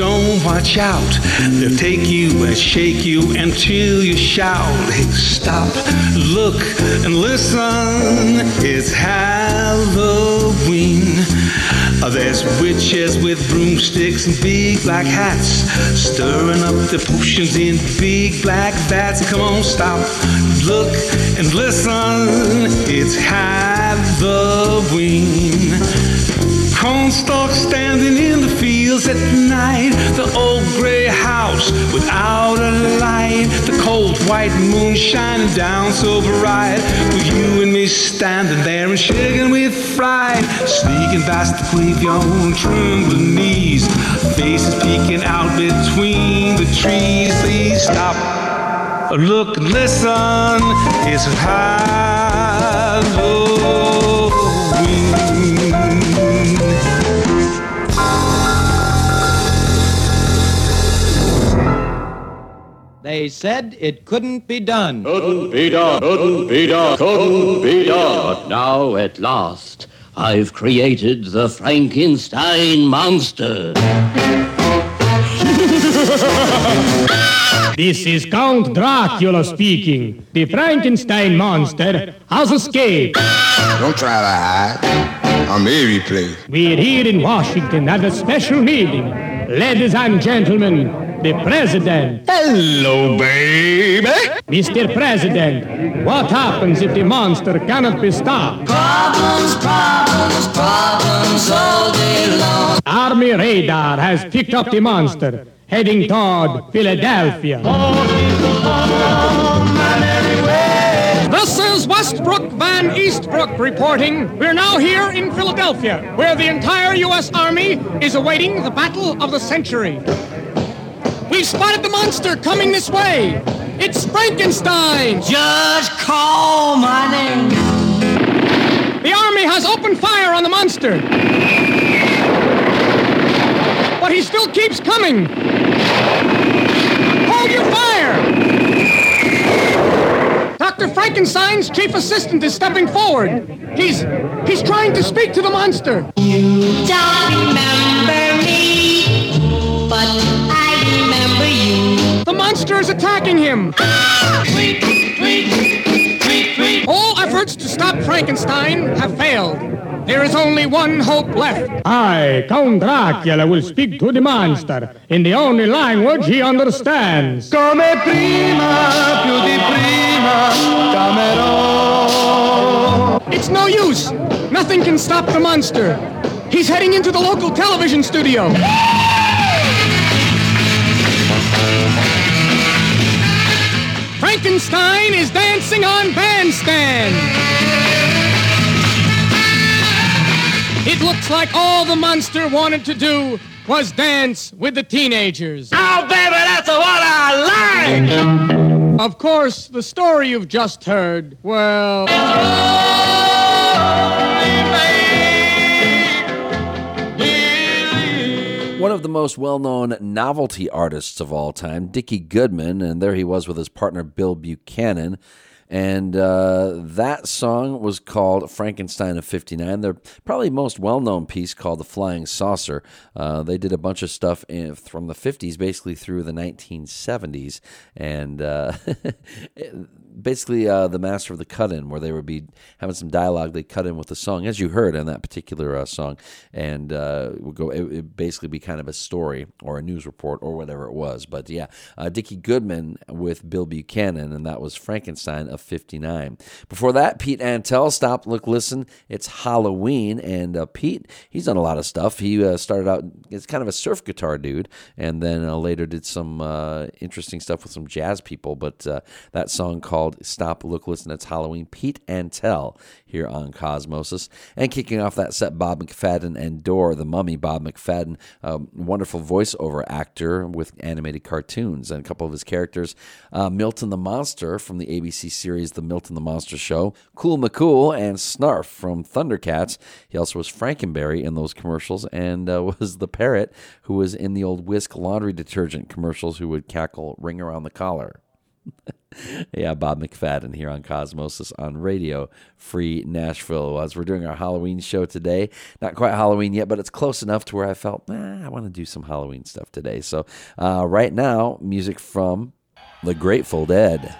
Don't watch out. They'll take you and shake you until you shout. Hey, stop, look, and listen. It's Halloween. There's witches with broomsticks and big black hats, stirring up the potions in big black vats. Come on, stop, look, and listen. It's Halloween. Cornstalk standing in the fields at night. The old gray house without a light. The cold white moon shining down so bright. With you and me standing there and shaking with fright. Sneaking past the graveyard on trembling knees. Faces peeking out between the trees. Please stop. Look, listen, it's Halloween. They said it couldn't be done. Couldn't be done, couldn't be done, couldn't be done. But now, at last, I've created the Frankenstein monster. This is Count Dracula speaking. The Frankenstein monster has escaped. Don't try to hide. I'm every place. We're here in Washington at a special meeting. Ladies and gentlemen, the President. Hello, baby. Mr. President, what happens if the monster cannot be stopped? Problems, problems, problems all day long. Army radar has picked up the monster, heading toward Philadelphia. This is Westbrook Van Eastbrook reporting. We're now here in Philadelphia, where the entire U.S. Army is awaiting the battle of the century. We've spotted the monster coming this way. It's Frankenstein. Just call my name. The army has opened fire on the monster. But he still keeps coming. Hold your fire. Dr. Frankenstein's chief assistant is stepping forward. He's he's trying to speak to the monster. You Don't remember The monster is attacking him. Ah! Tweet, tweet, tweet, tweet. All efforts to stop Frankenstein have failed. There is only one hope left. I, Count Dracula, will speak to the monster in the only language he understands. Come prima, più di prima, chiamerò. It's no use. Nothing can stop the monster. He's heading into the local television studio. Frankenstein is dancing on bandstand. It looks like all the monster wanted to do was dance with the teenagers. Oh, baby, that's what I like. Of course, the story you've just heard, well. Of the most well known novelty artists of all time, Dickie Goodman, and there he was with his partner Bill Buchanan. And uh, that song was called Frankenstein of 59. Their probably most well known piece called The Flying Saucer. Uh, they did a bunch of stuff in, from the 50s basically through the 1970s. And uh, basically, uh, the Master of the Cut In, where they would be having some dialogue, they cut in with the song, as you heard on that particular uh, song. And uh, would go, it would basically be kind of a story or a news report or whatever it was. But yeah, uh, Dickie Goodman with Bill Buchanan, and that was Frankenstein of 59. Before that, Pete Antell, Stop, Look, Listen. It's Halloween, and uh, Pete, he's done a lot of stuff. He uh, started out, as kind of a surf guitar dude, and then uh, later did some interesting stuff with some jazz people. But that song called Stop, Look, Listen, It's Halloween, Pete Antell here on Cosmosis. And kicking off that set, Bob McFadden and Dor, the mummy, Bob McFadden, um, wonderful voiceover actor with animated cartoons and a couple of his characters. Uh, Milton the Monster from the ABC series The Milton the Monster Show, Cool McCool, and Snarf from Thundercats. He also was Frankenberry in those commercials and uh, was the parrot who was in the old Whisk laundry detergent commercials who would cackle ring around the collar. yeah, Bob McFadden here on Cosmosis on Radio Free Nashville. As we're doing our Halloween show today, not quite Halloween yet, but it's close enough to where I felt I want to do some Halloween stuff today. So, uh, right now, music from the Grateful Dead.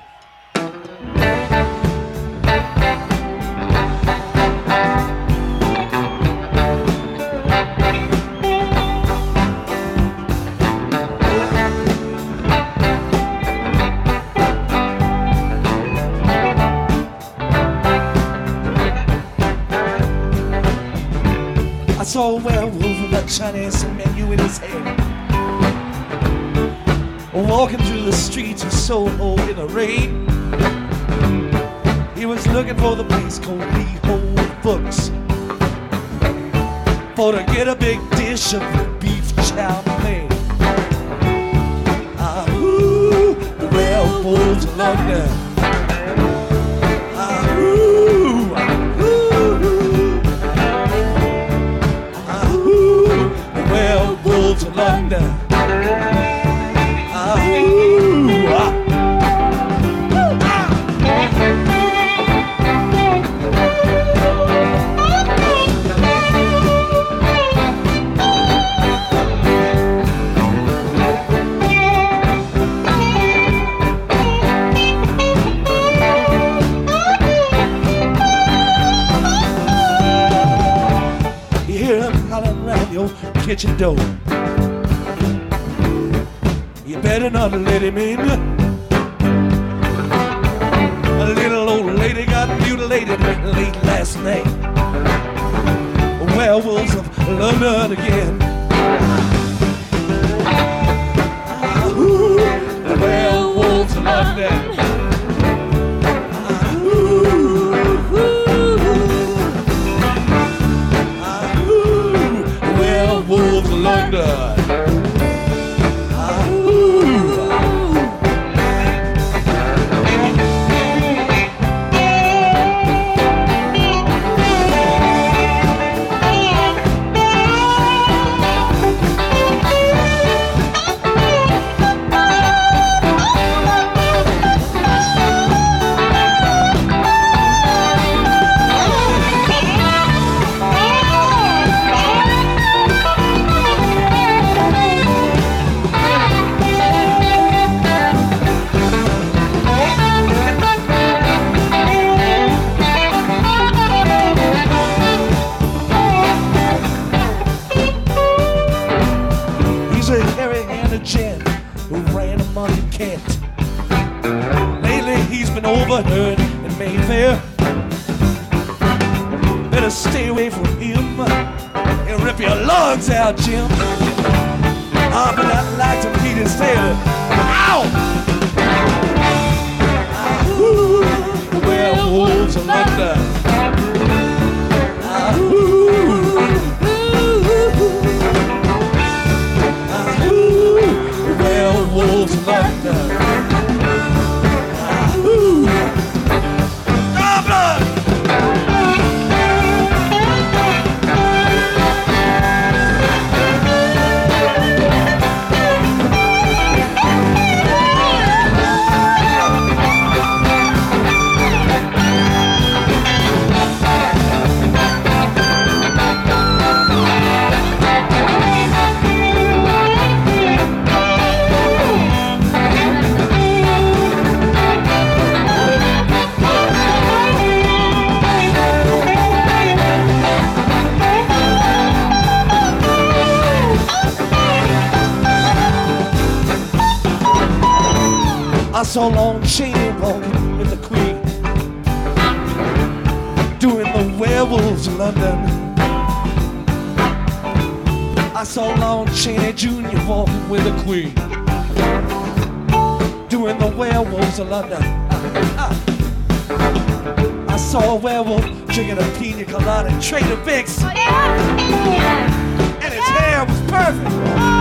Chinese menu in his head. walking through the streets of Soho in the rain. He was looking for the place called Lee Ho Fook's for to get a big dish of beef chow mein. Ah, ooh, the werewolves of London. London. Ah, ooh, ah. Kitchen door. Better not let him in. A little old lady got mutilated late last night. Werewolves of London again. Ooh, the werewolves of London. Your lungs out, Jim. But I'd like to meet his tailor. Ow! I saw Lon Chaney walking with the Queen, doing the werewolves of London. I saw Lon Chaney Jr. walking with the Queen, doing the werewolves of London. I saw a werewolf drinking a pina colada Trader Vic's, oh, and his hair was perfect.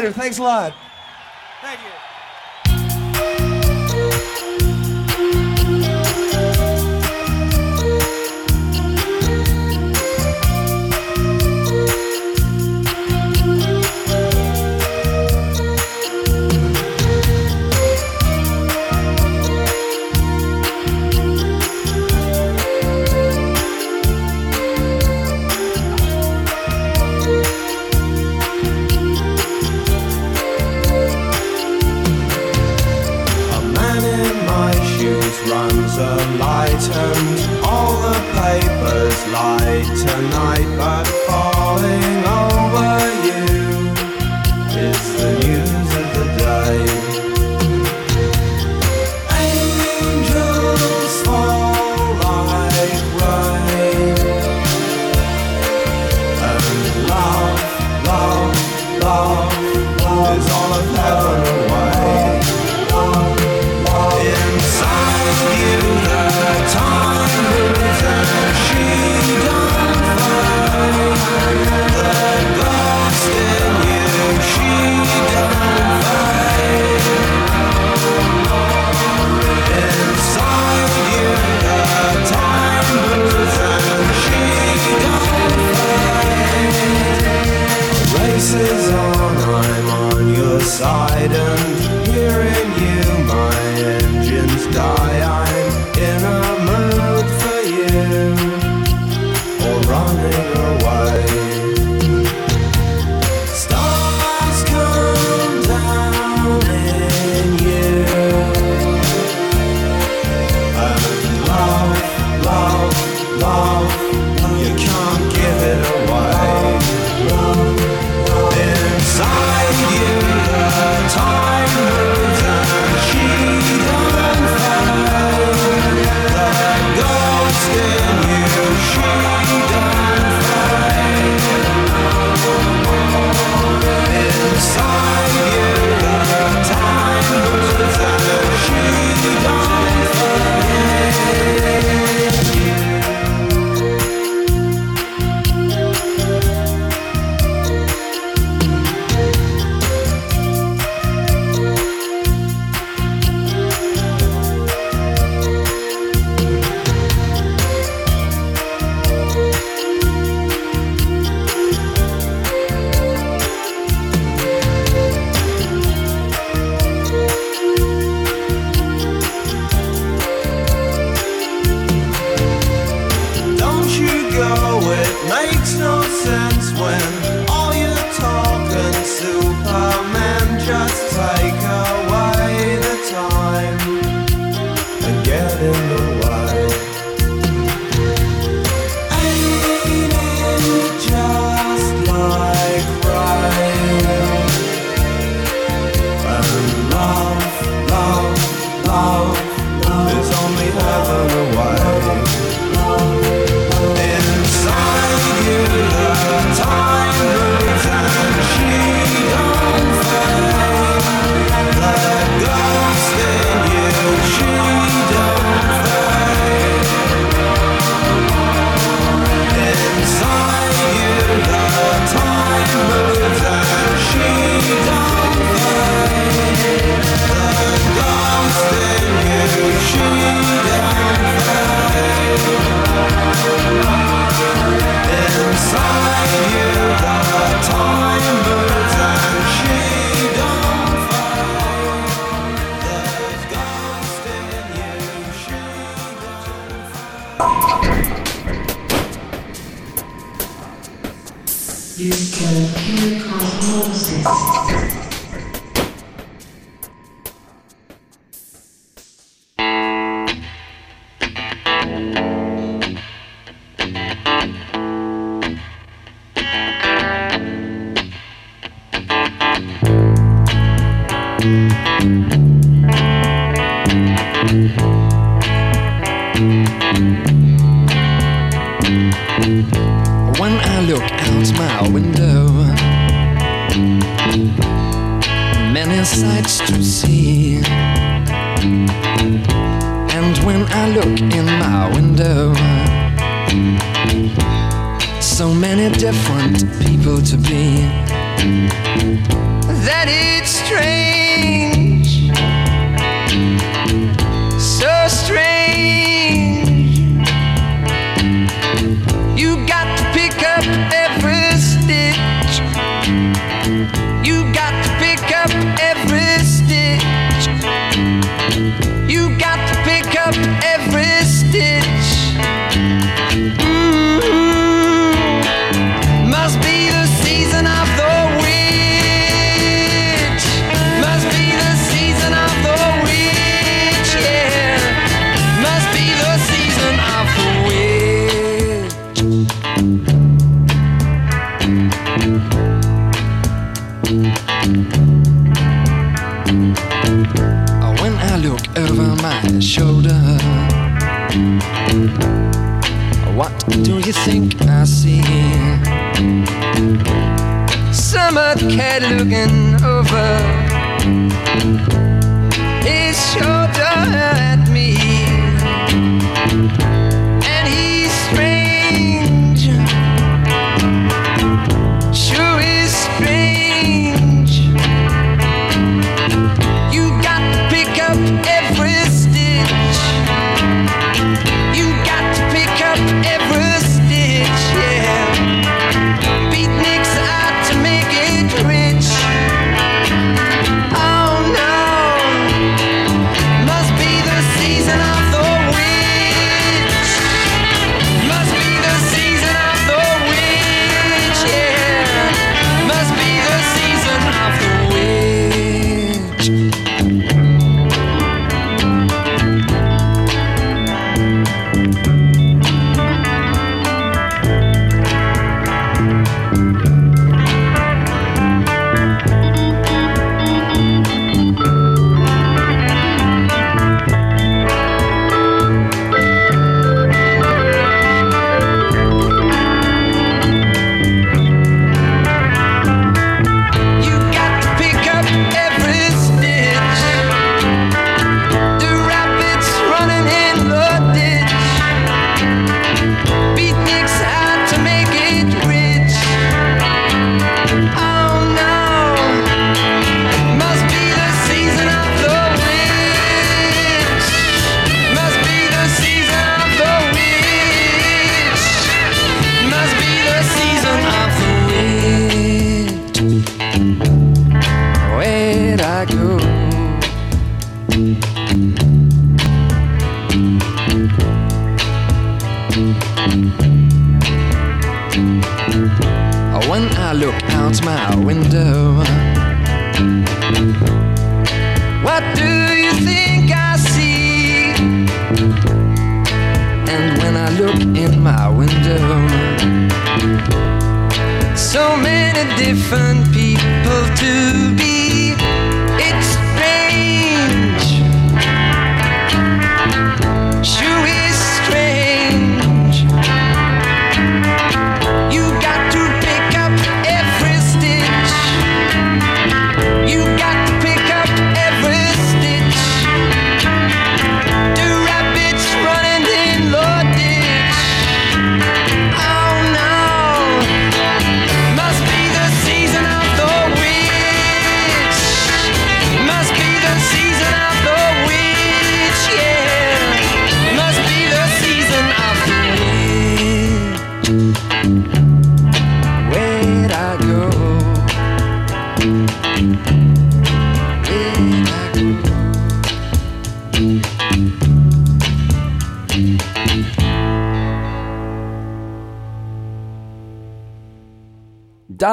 Later. Thanks a lot.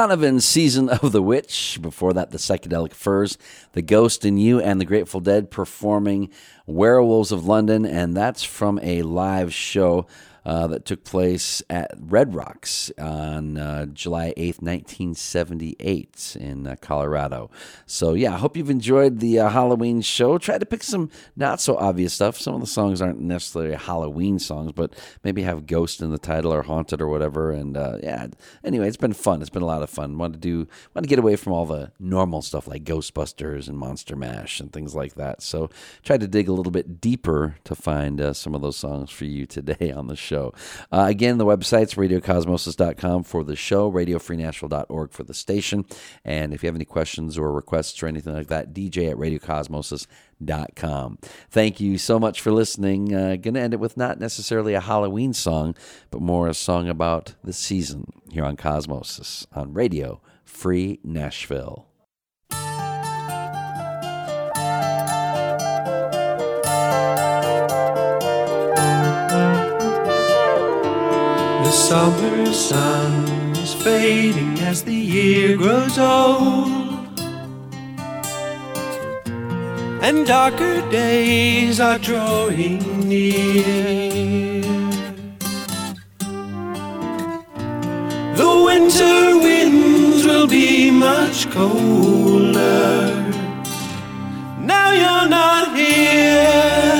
Donovan's Season of the Witch. Before that, the Psychedelic Furs, The Ghost in You, and the Grateful Dead performing Werewolves of London. And that's from a live show uh, that took place at Red Rocks on uh, July 8th, 1978 in uh, Colorado. So, yeah, I hope you've enjoyed the uh, Halloween show. Tried to pick some not so obvious stuff. Some of the songs aren't necessarily Halloween songs, but maybe have Ghost in the title or Haunted or whatever. And uh, yeah, anyway, it's been fun. It's been a lot of fun. Want to do, want to get away from all the normal stuff like Ghostbusters and Monster Mash and things like that. So, tried to dig a little bit deeper to find uh, some of those songs for you today on the show. Show. Uh, again, the website's radiocosmosis.com for the show, radiofreenashville.org for the station. And if you have any questions or requests or anything like that, DJ at radiocosmosis.com. Thank you so much for listening. Uh, going to end it with not necessarily a Halloween song, but more a song about the season here on Cosmosis on Radio Free Nashville. The summer sun is fading as the year grows old, and darker days are drawing near. The winter winds will be much colder. Now you're not here.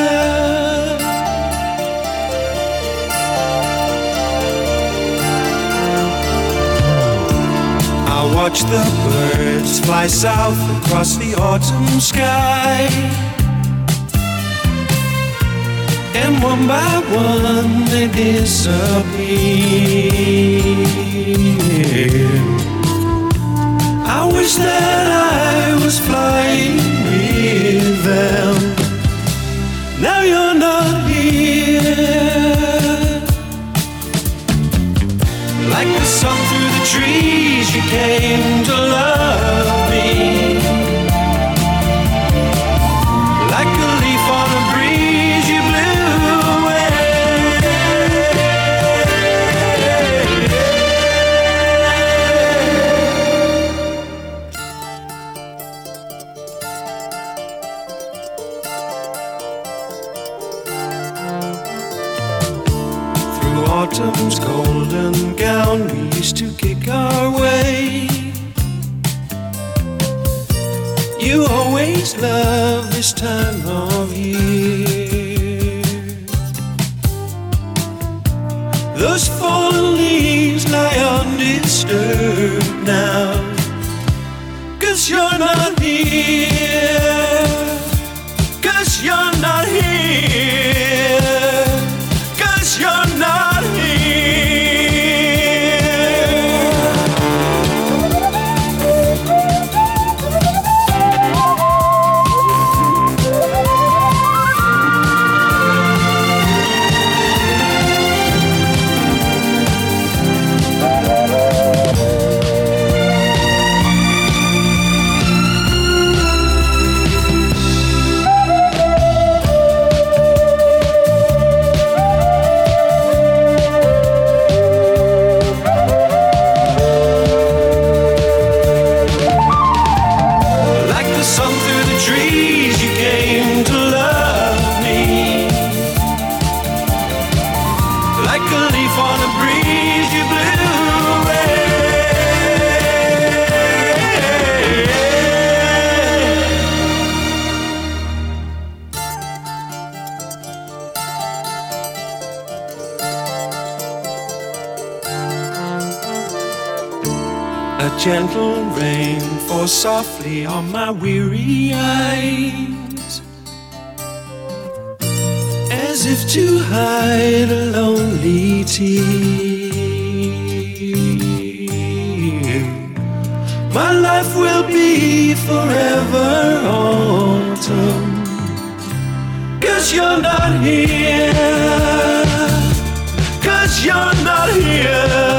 Watch the birds fly south across the autumn sky. And one by one they disappear. I wish that I was flying with them. Now you're not here. Like the sun through the trees, you came to love me. Like a leaf on a breeze, you blew away. Through autumn's golden gown, we used to kick our love this time of year. Those fallen leaves lie undisturbed gentle rain falls softly on my weary eyes, as if to hide a lonely tear. My life will be forever autumn, cause you're not here, cause you're not here.